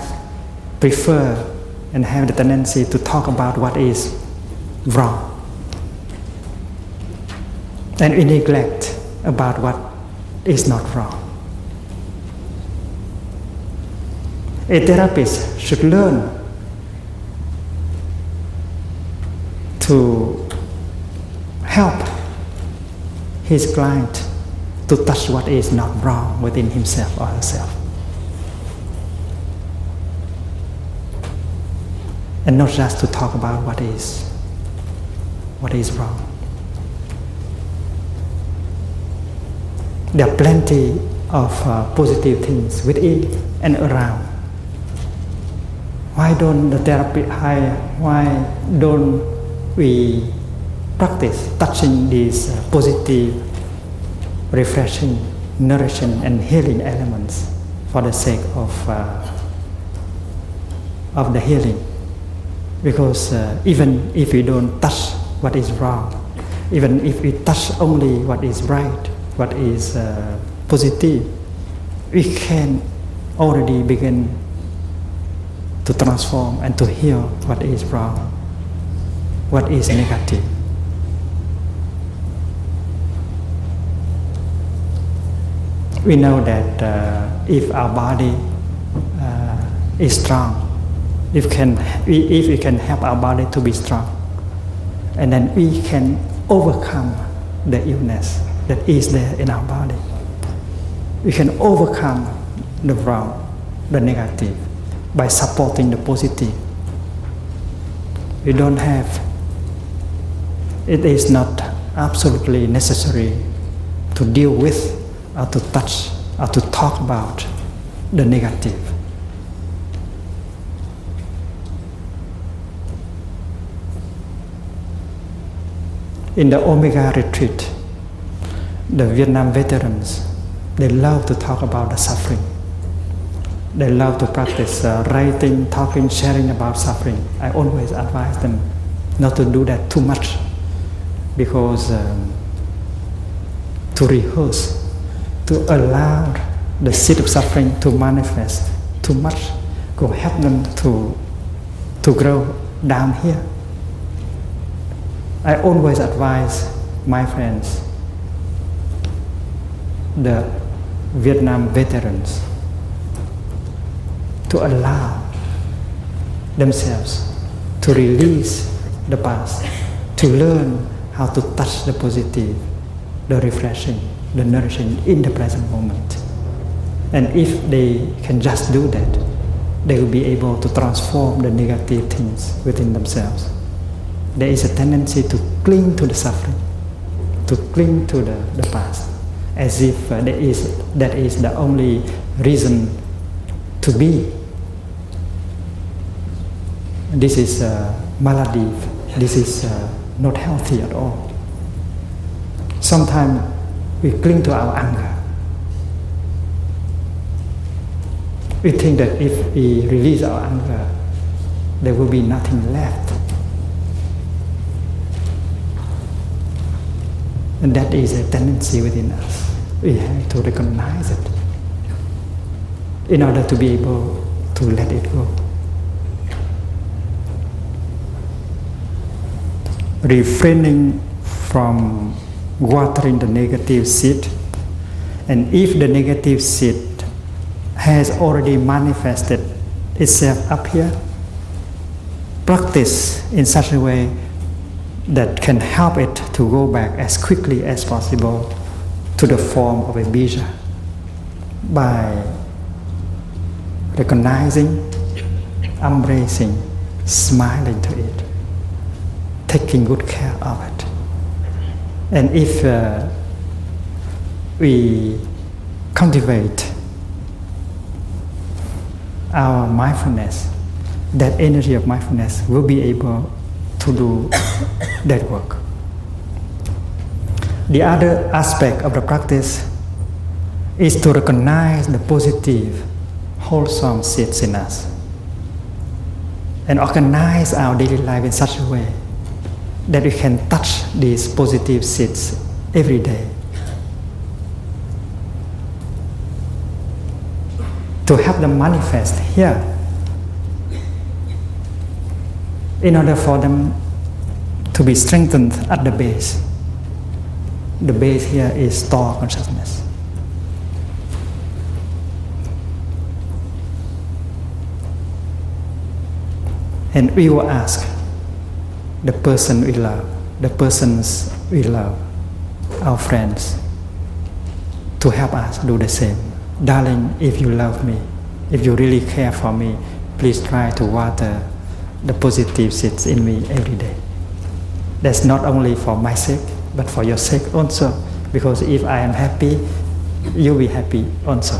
prefer and have the tendency to talk about what is wrong and we neglect about what is not wrong. A therapist should learn to help his client to touch what is not wrong within himself or herself. And not just to talk about what is what is wrong. There are plenty of uh, positive things within and around. Why don't the therapy high? Why don't we practice touching these uh, positive, refreshing, nourishing, and healing elements for the sake of uh, of the healing? Because uh, even if we don't touch what is wrong, even if we touch only what is right, what is uh, positive, we can already begin to transform and to heal what is wrong, what is negative. We know that uh, if our body uh, is strong, if, can, if we can help our body to be strong, and then we can overcome the illness that is there in our body. We can overcome the wrong, the negative, by supporting the positive. We don't have, it is not absolutely necessary to deal with or to touch or to talk about the negative. In the Omega retreat, the Vietnam veterans, they love to talk about the suffering. They love to practice uh, writing, talking, sharing about suffering. I always advise them not to do that too much because um, to rehearse, to allow the seed of suffering to manifest too much will help them to, to grow down here. I always advise my friends the Vietnam veterans to allow themselves to release the past, to learn how to touch the positive, the refreshing, the nourishing in the present moment. And if they can just do that, they will be able to transform the negative things within themselves. There is a tendency to cling to the suffering, to cling to the, the past as if uh, that, is, that is the only reason to be. This is uh, malady. This is uh, not healthy at all. Sometimes we cling to our anger. We think that if we release our anger, there will be nothing left. And that is a tendency within us. We have to recognize it in order to be able to let it go. Refraining from watering the negative seed, and if the negative seed has already manifested itself up here, practice in such a way that can help it to go back as quickly as possible to the form of a bija by recognizing, embracing, smiling to it, taking good care of it. And if uh, we cultivate our mindfulness, that energy of mindfulness will be able to do that work. The other aspect of the practice is to recognize the positive, wholesome seeds in us and organize our daily life in such a way that we can touch these positive seeds every day. To help them manifest here in order for them to be strengthened at the base. The base here is store consciousness. And we will ask the person we love, the persons we love, our friends, to help us do the same. Darling, if you love me, if you really care for me, please try to water the positive seeds in me every day. That's not only for my sake, but for your sake also. Because if I am happy, you'll be happy also.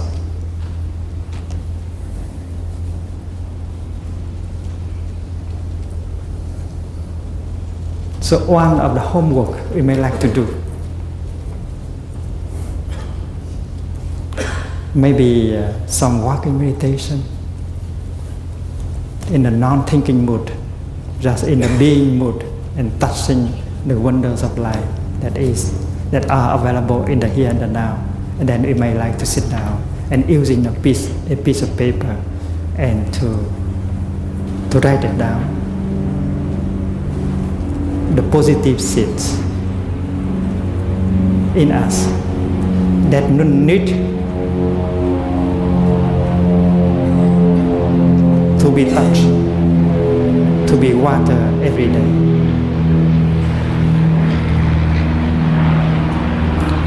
So, one of the homework we may like to do maybe uh, some walking meditation in the non-thinking mood, just in the being mood, and touching the wonders of life that is that are available in the here and the now. And then we may like to sit down and using a piece a piece of paper and to to write it down. The positive seeds in us that need to be touched, to be watered every day.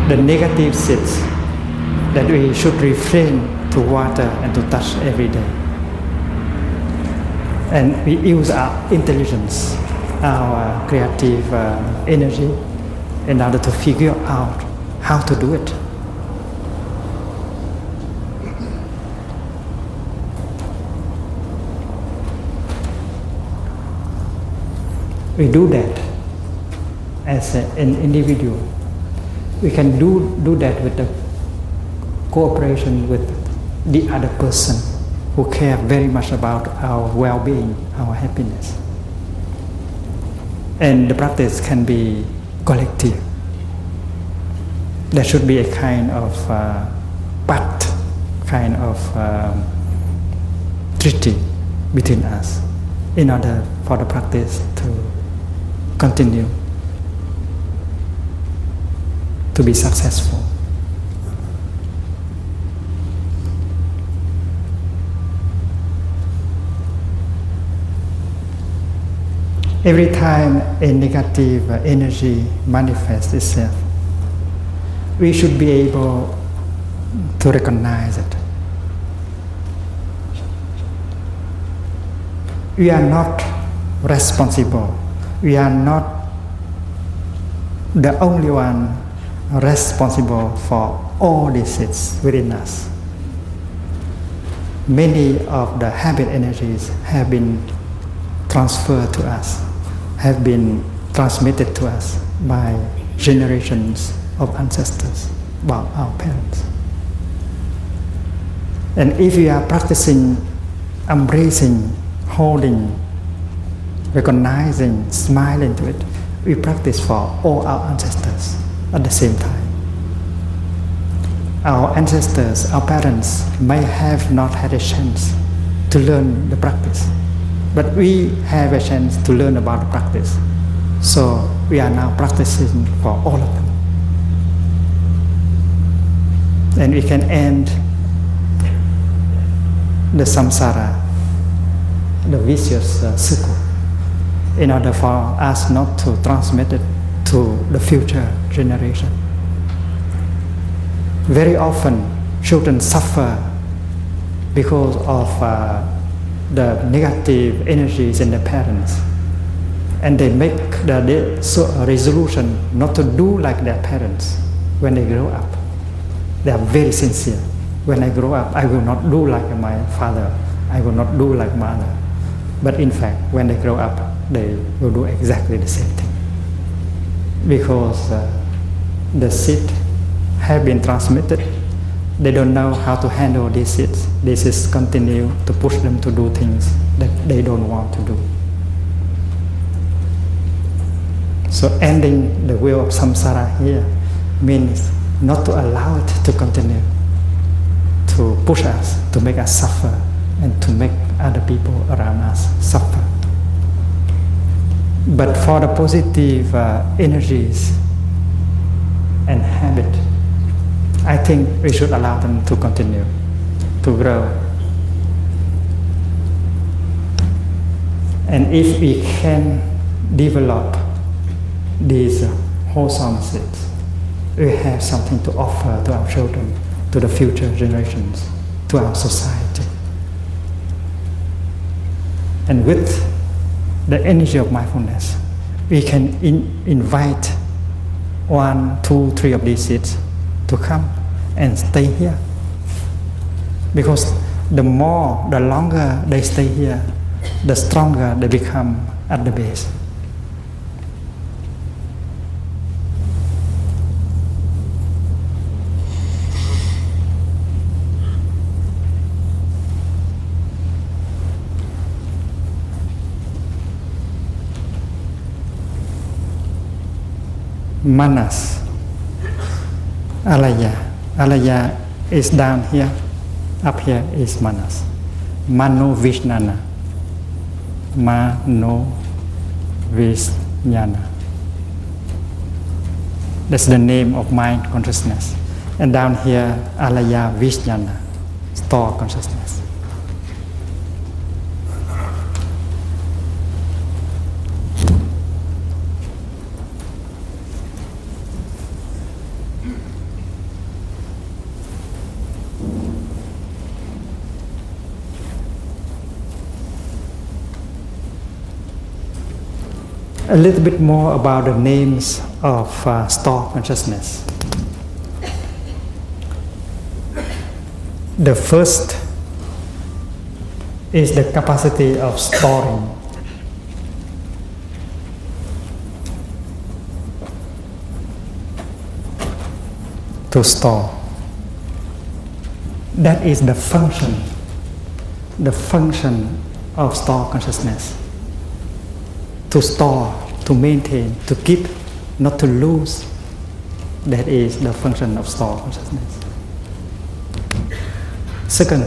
The negative seeds that we should refrain to water and to touch every day. And we use our intelligence, our creative uh, energy in order to figure out how to do it. we do that as an individual. We can do, do that with the cooperation with the other person who care very much about our well-being, our happiness. And the practice can be collective. There should be a kind of uh, pact, kind of um, treaty between us in order for the practice to continue to be successful. Every time a negative energy manifests itself, we should be able to recognize it. We are not responsible we are not the only one responsible for all these sins within us. Many of the habit energies have been transferred to us, have been transmitted to us by generations of ancestors, by our parents. And if we are practicing embracing, holding, recognizing, smiling to it, we practice for all our ancestors at the same time. Our ancestors, our parents may have not had a chance to learn the practice, but we have a chance to learn about practice. So we are now practicing for all of them. And we can end the samsara, the vicious uh, circle, in order for us not to transmit it to the future generation. Very often, children suffer because of uh, the negative energies in the parents. And they make the, the resolution not to do like their parents when they grow up. They are very sincere. When I grow up, I will not do like my father. I will not do like mother. But in fact, when they grow up, they will do exactly the same thing. Because uh, the seed have been transmitted, they don't know how to handle seeds. This is continue to push them to do things that they don't want to do. So ending the wheel of samsara here means not to allow it to continue, to push us, to make us suffer, and to make other people around us suffer. But for the positive uh, energies and habit, I think we should allow them to continue, to grow. And if we can develop these wholesome seeds, we have something to offer to our children, to the future generations, to our society. And with the energy of mindfulness, we can in, invite one, two, three of these seeds to come and stay here. Because the more, the longer they stay here, the stronger they become at the base. Manas Alaya. Alaya is down here. Up here is Manas. Mano Vijnana. Mano Vijnana. That's the name of mind consciousness. And down here, Alaya Vijnana, store consciousness. A little bit more about the names of uh, store consciousness. The first is the capacity of storing. To store. That is the function, the function of store consciousness to store, to maintain, to keep, not to lose. That is the function of store consciousness. Second,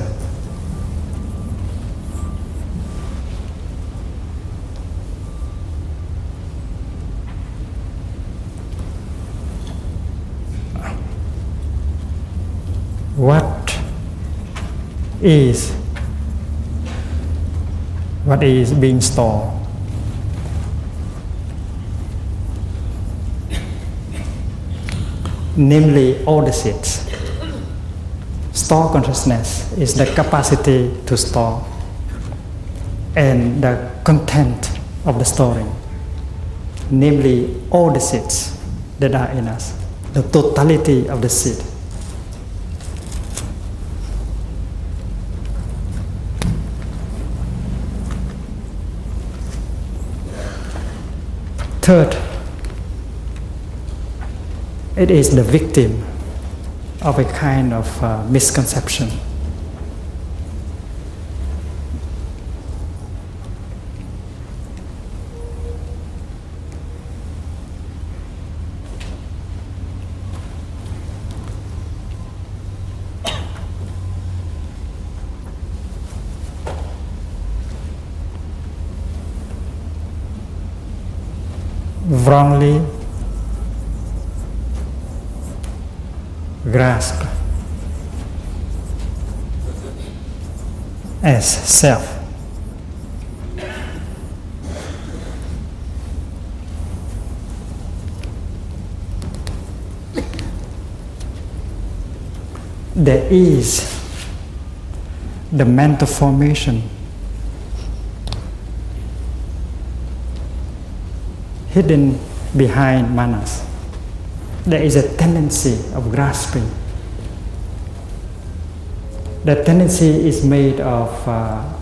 what is what is being stored namely all the seeds. Store consciousness is the capacity to store and the content of the storing, namely all the seeds that are in us, the totality of the seed. Third, it is the victim of a kind of uh, misconception. As self. There is the mental formation hidden behind manas. There is a tendency of grasping. The tendency is made of uh,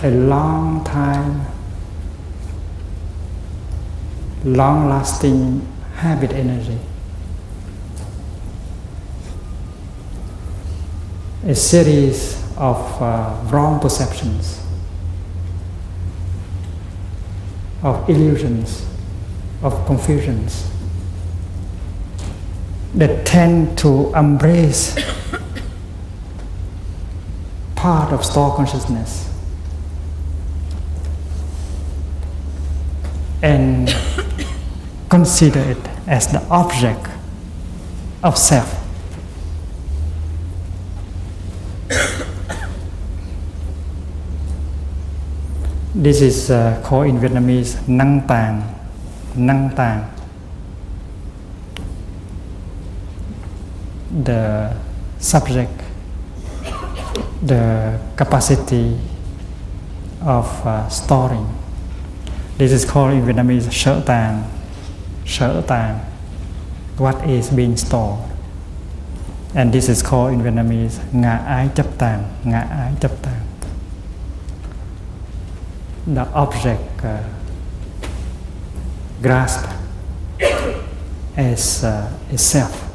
a long time, long lasting habit energy. A series of uh, wrong perceptions of illusions, of confusions that tend to embrace part of store consciousness and consider it as the object of self. This is uh, called in Vietnamese năng tàng, năng tàng. The subject, the capacity of uh, storing. This is called in Vietnamese sở tàng, sở tàng. What is being stored. And this is called in Vietnamese ngã ái chấp tàng, ngã ái chấp tàng the object uh, grasped as uh, itself.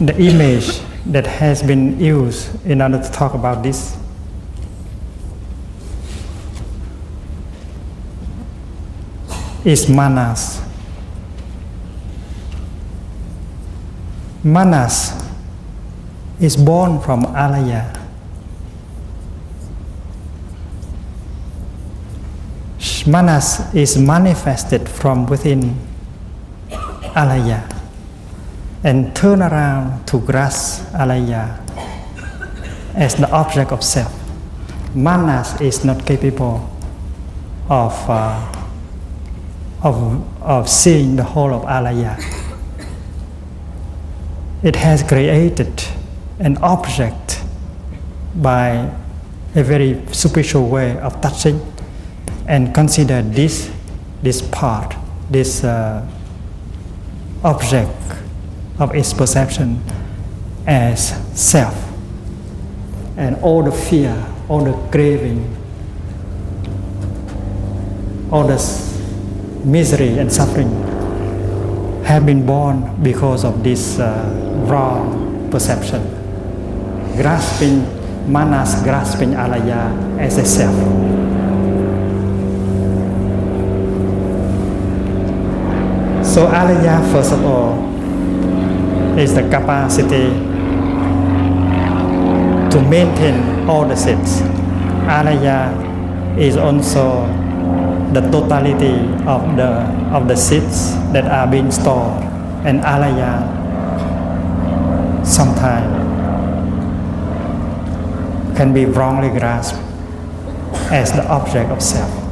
The image that has been used in order to talk about this is manas. Manas is born from alaya. Manas is manifested from within alaya and turn around to grasp alaya as the object of self. Manas is not capable of, uh, of, of seeing the whole of alaya. It has created an object by a very superficial way of touching and consider this this part this uh, object of its perception as self and all the fear all the craving all the misery and suffering have been born because of this uh, wrong perception grasping manas, grasping alaya as a self. So alaya, first of all, is the capacity to maintain all the six. Alaya is also the totality of the of the seeds that are being stored, and alaya sometimes can be wrongly grasped as the object of self.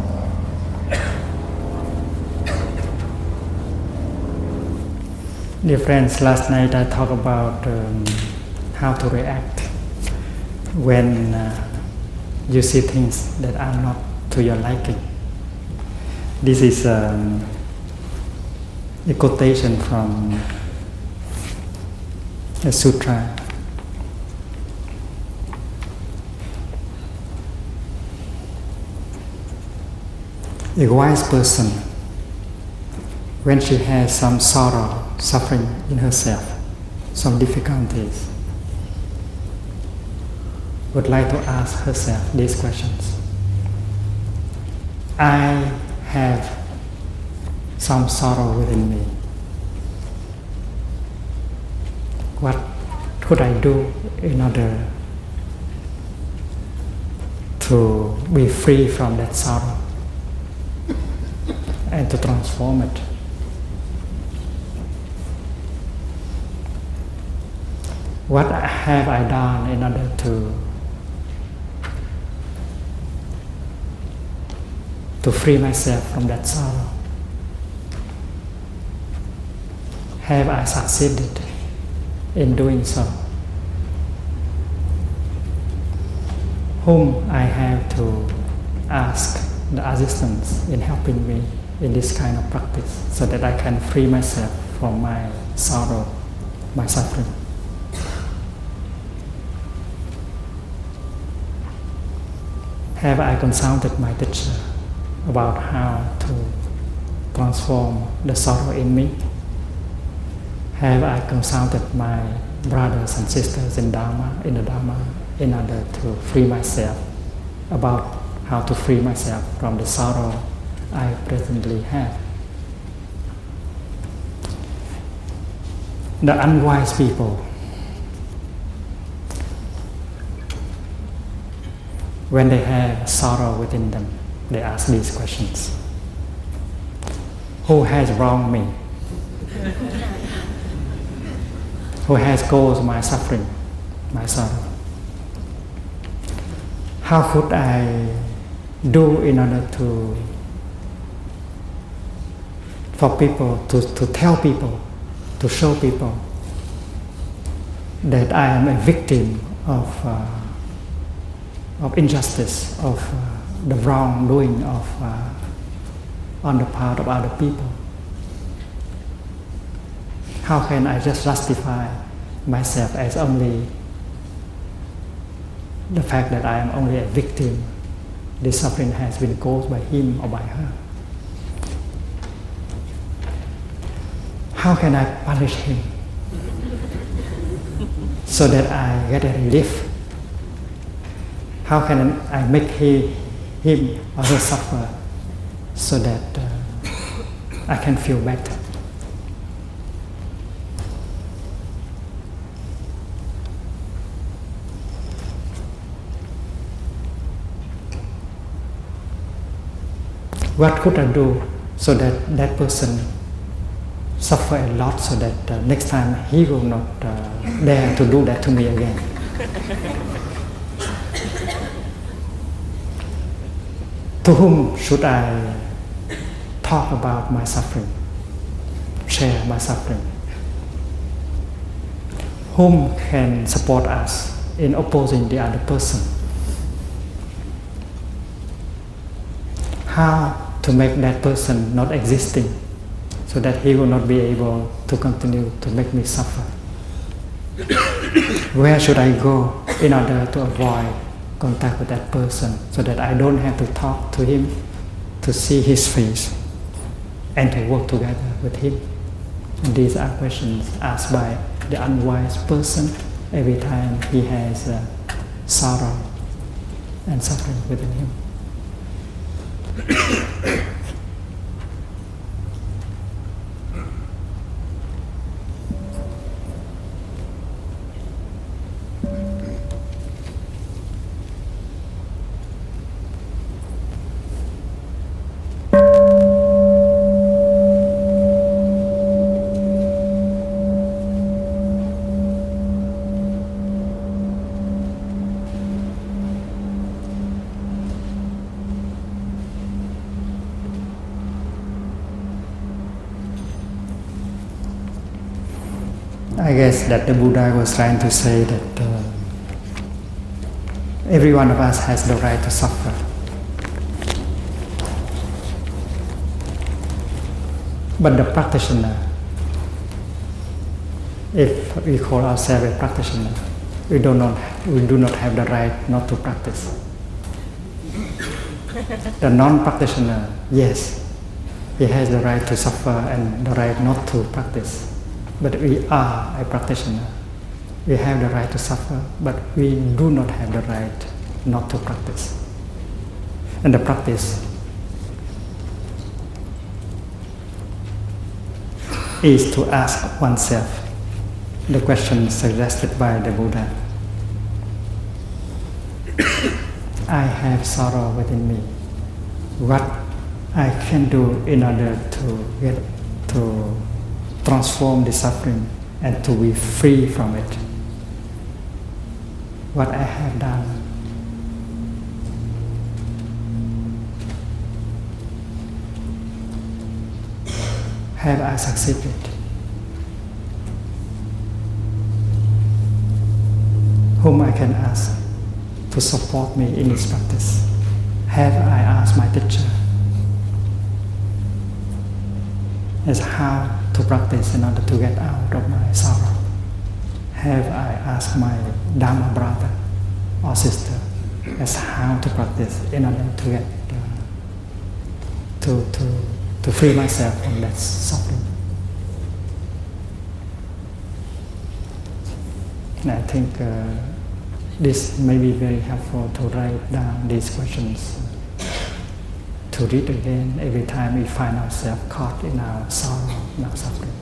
Dear friends, last night I talked about um, how to react when uh, you see things that are not to your liking. This is um, a quotation from a sutra. A wise person, when she has some sorrow, suffering in herself, some difficulties, would like to ask herself these questions. I have some sorrow within me. What could I do in order to be free from that sorrow and to transform it? What have I done in order to to free myself from that sorrow? Have I succeeded in doing so? Whom I have to ask the assistance in helping me in this kind of practice so that I can free myself from my sorrow, my suffering. Have I consulted my teacher about how to transform the sorrow in me? Have I consulted my brothers and sisters in Dharma, in the Dharma, in order to free myself about how to free myself from the sorrow I presently have? The unwise people, when they have sorrow within them, they ask these questions Who has wronged me? Who has caused my suffering, my sorrow? How could I do in order to for people to, to tell people, to show people that I am a victim of, uh, of injustice, of uh, the wrongdoing of uh, on the part of other people. How can I just justify myself as only the fact that I am only a victim? This suffering has been caused by him or by her. How can I punish him so that I get a relief? How can I make he, him or her suffer so that uh, I can feel better. What could I do so that that person suffer a lot so that uh, next time he will not uh, dare to do that to me again? To whom should I talk about my suffering, share my suffering? Whom can support us in opposing the other person? How to make that person not existing so that he will not be able to continue to make me suffer? Where should I go in order to avoid contact with that person so that I don't have to talk to him, to see his face, and to work together with him. And these are questions asked by the unwise person every time he has uh, sorrow and suffering within him. Guess that the Buddha was trying to say that uh, every one of us has the right to suffer. But the practitioner, if we call ourselves a practitioner, we do not we do not have the right not to practice. The non-practitioner, yes, he has the right to suffer and the right not to practice. But we are a practitioner. We have the right to suffer, but we do not have the right not to practice. And the practice is to ask oneself the question suggested by the Buddha. I have sorrow within me. What I can do in order to get to transform the suffering and to be free from it. What I have done. Have I succeeded? Whom I can ask to support me in this practice? Have I asked my teacher? As how to practice in order to get out of my sorrow? Have I asked my Dharma brother or sister as how to practice in order to get uh, to, to, to free myself from that suffering? And I think uh, this may be very helpful to write down these questions, to read again every time we find ourselves caught in our sorrow, in our suffering.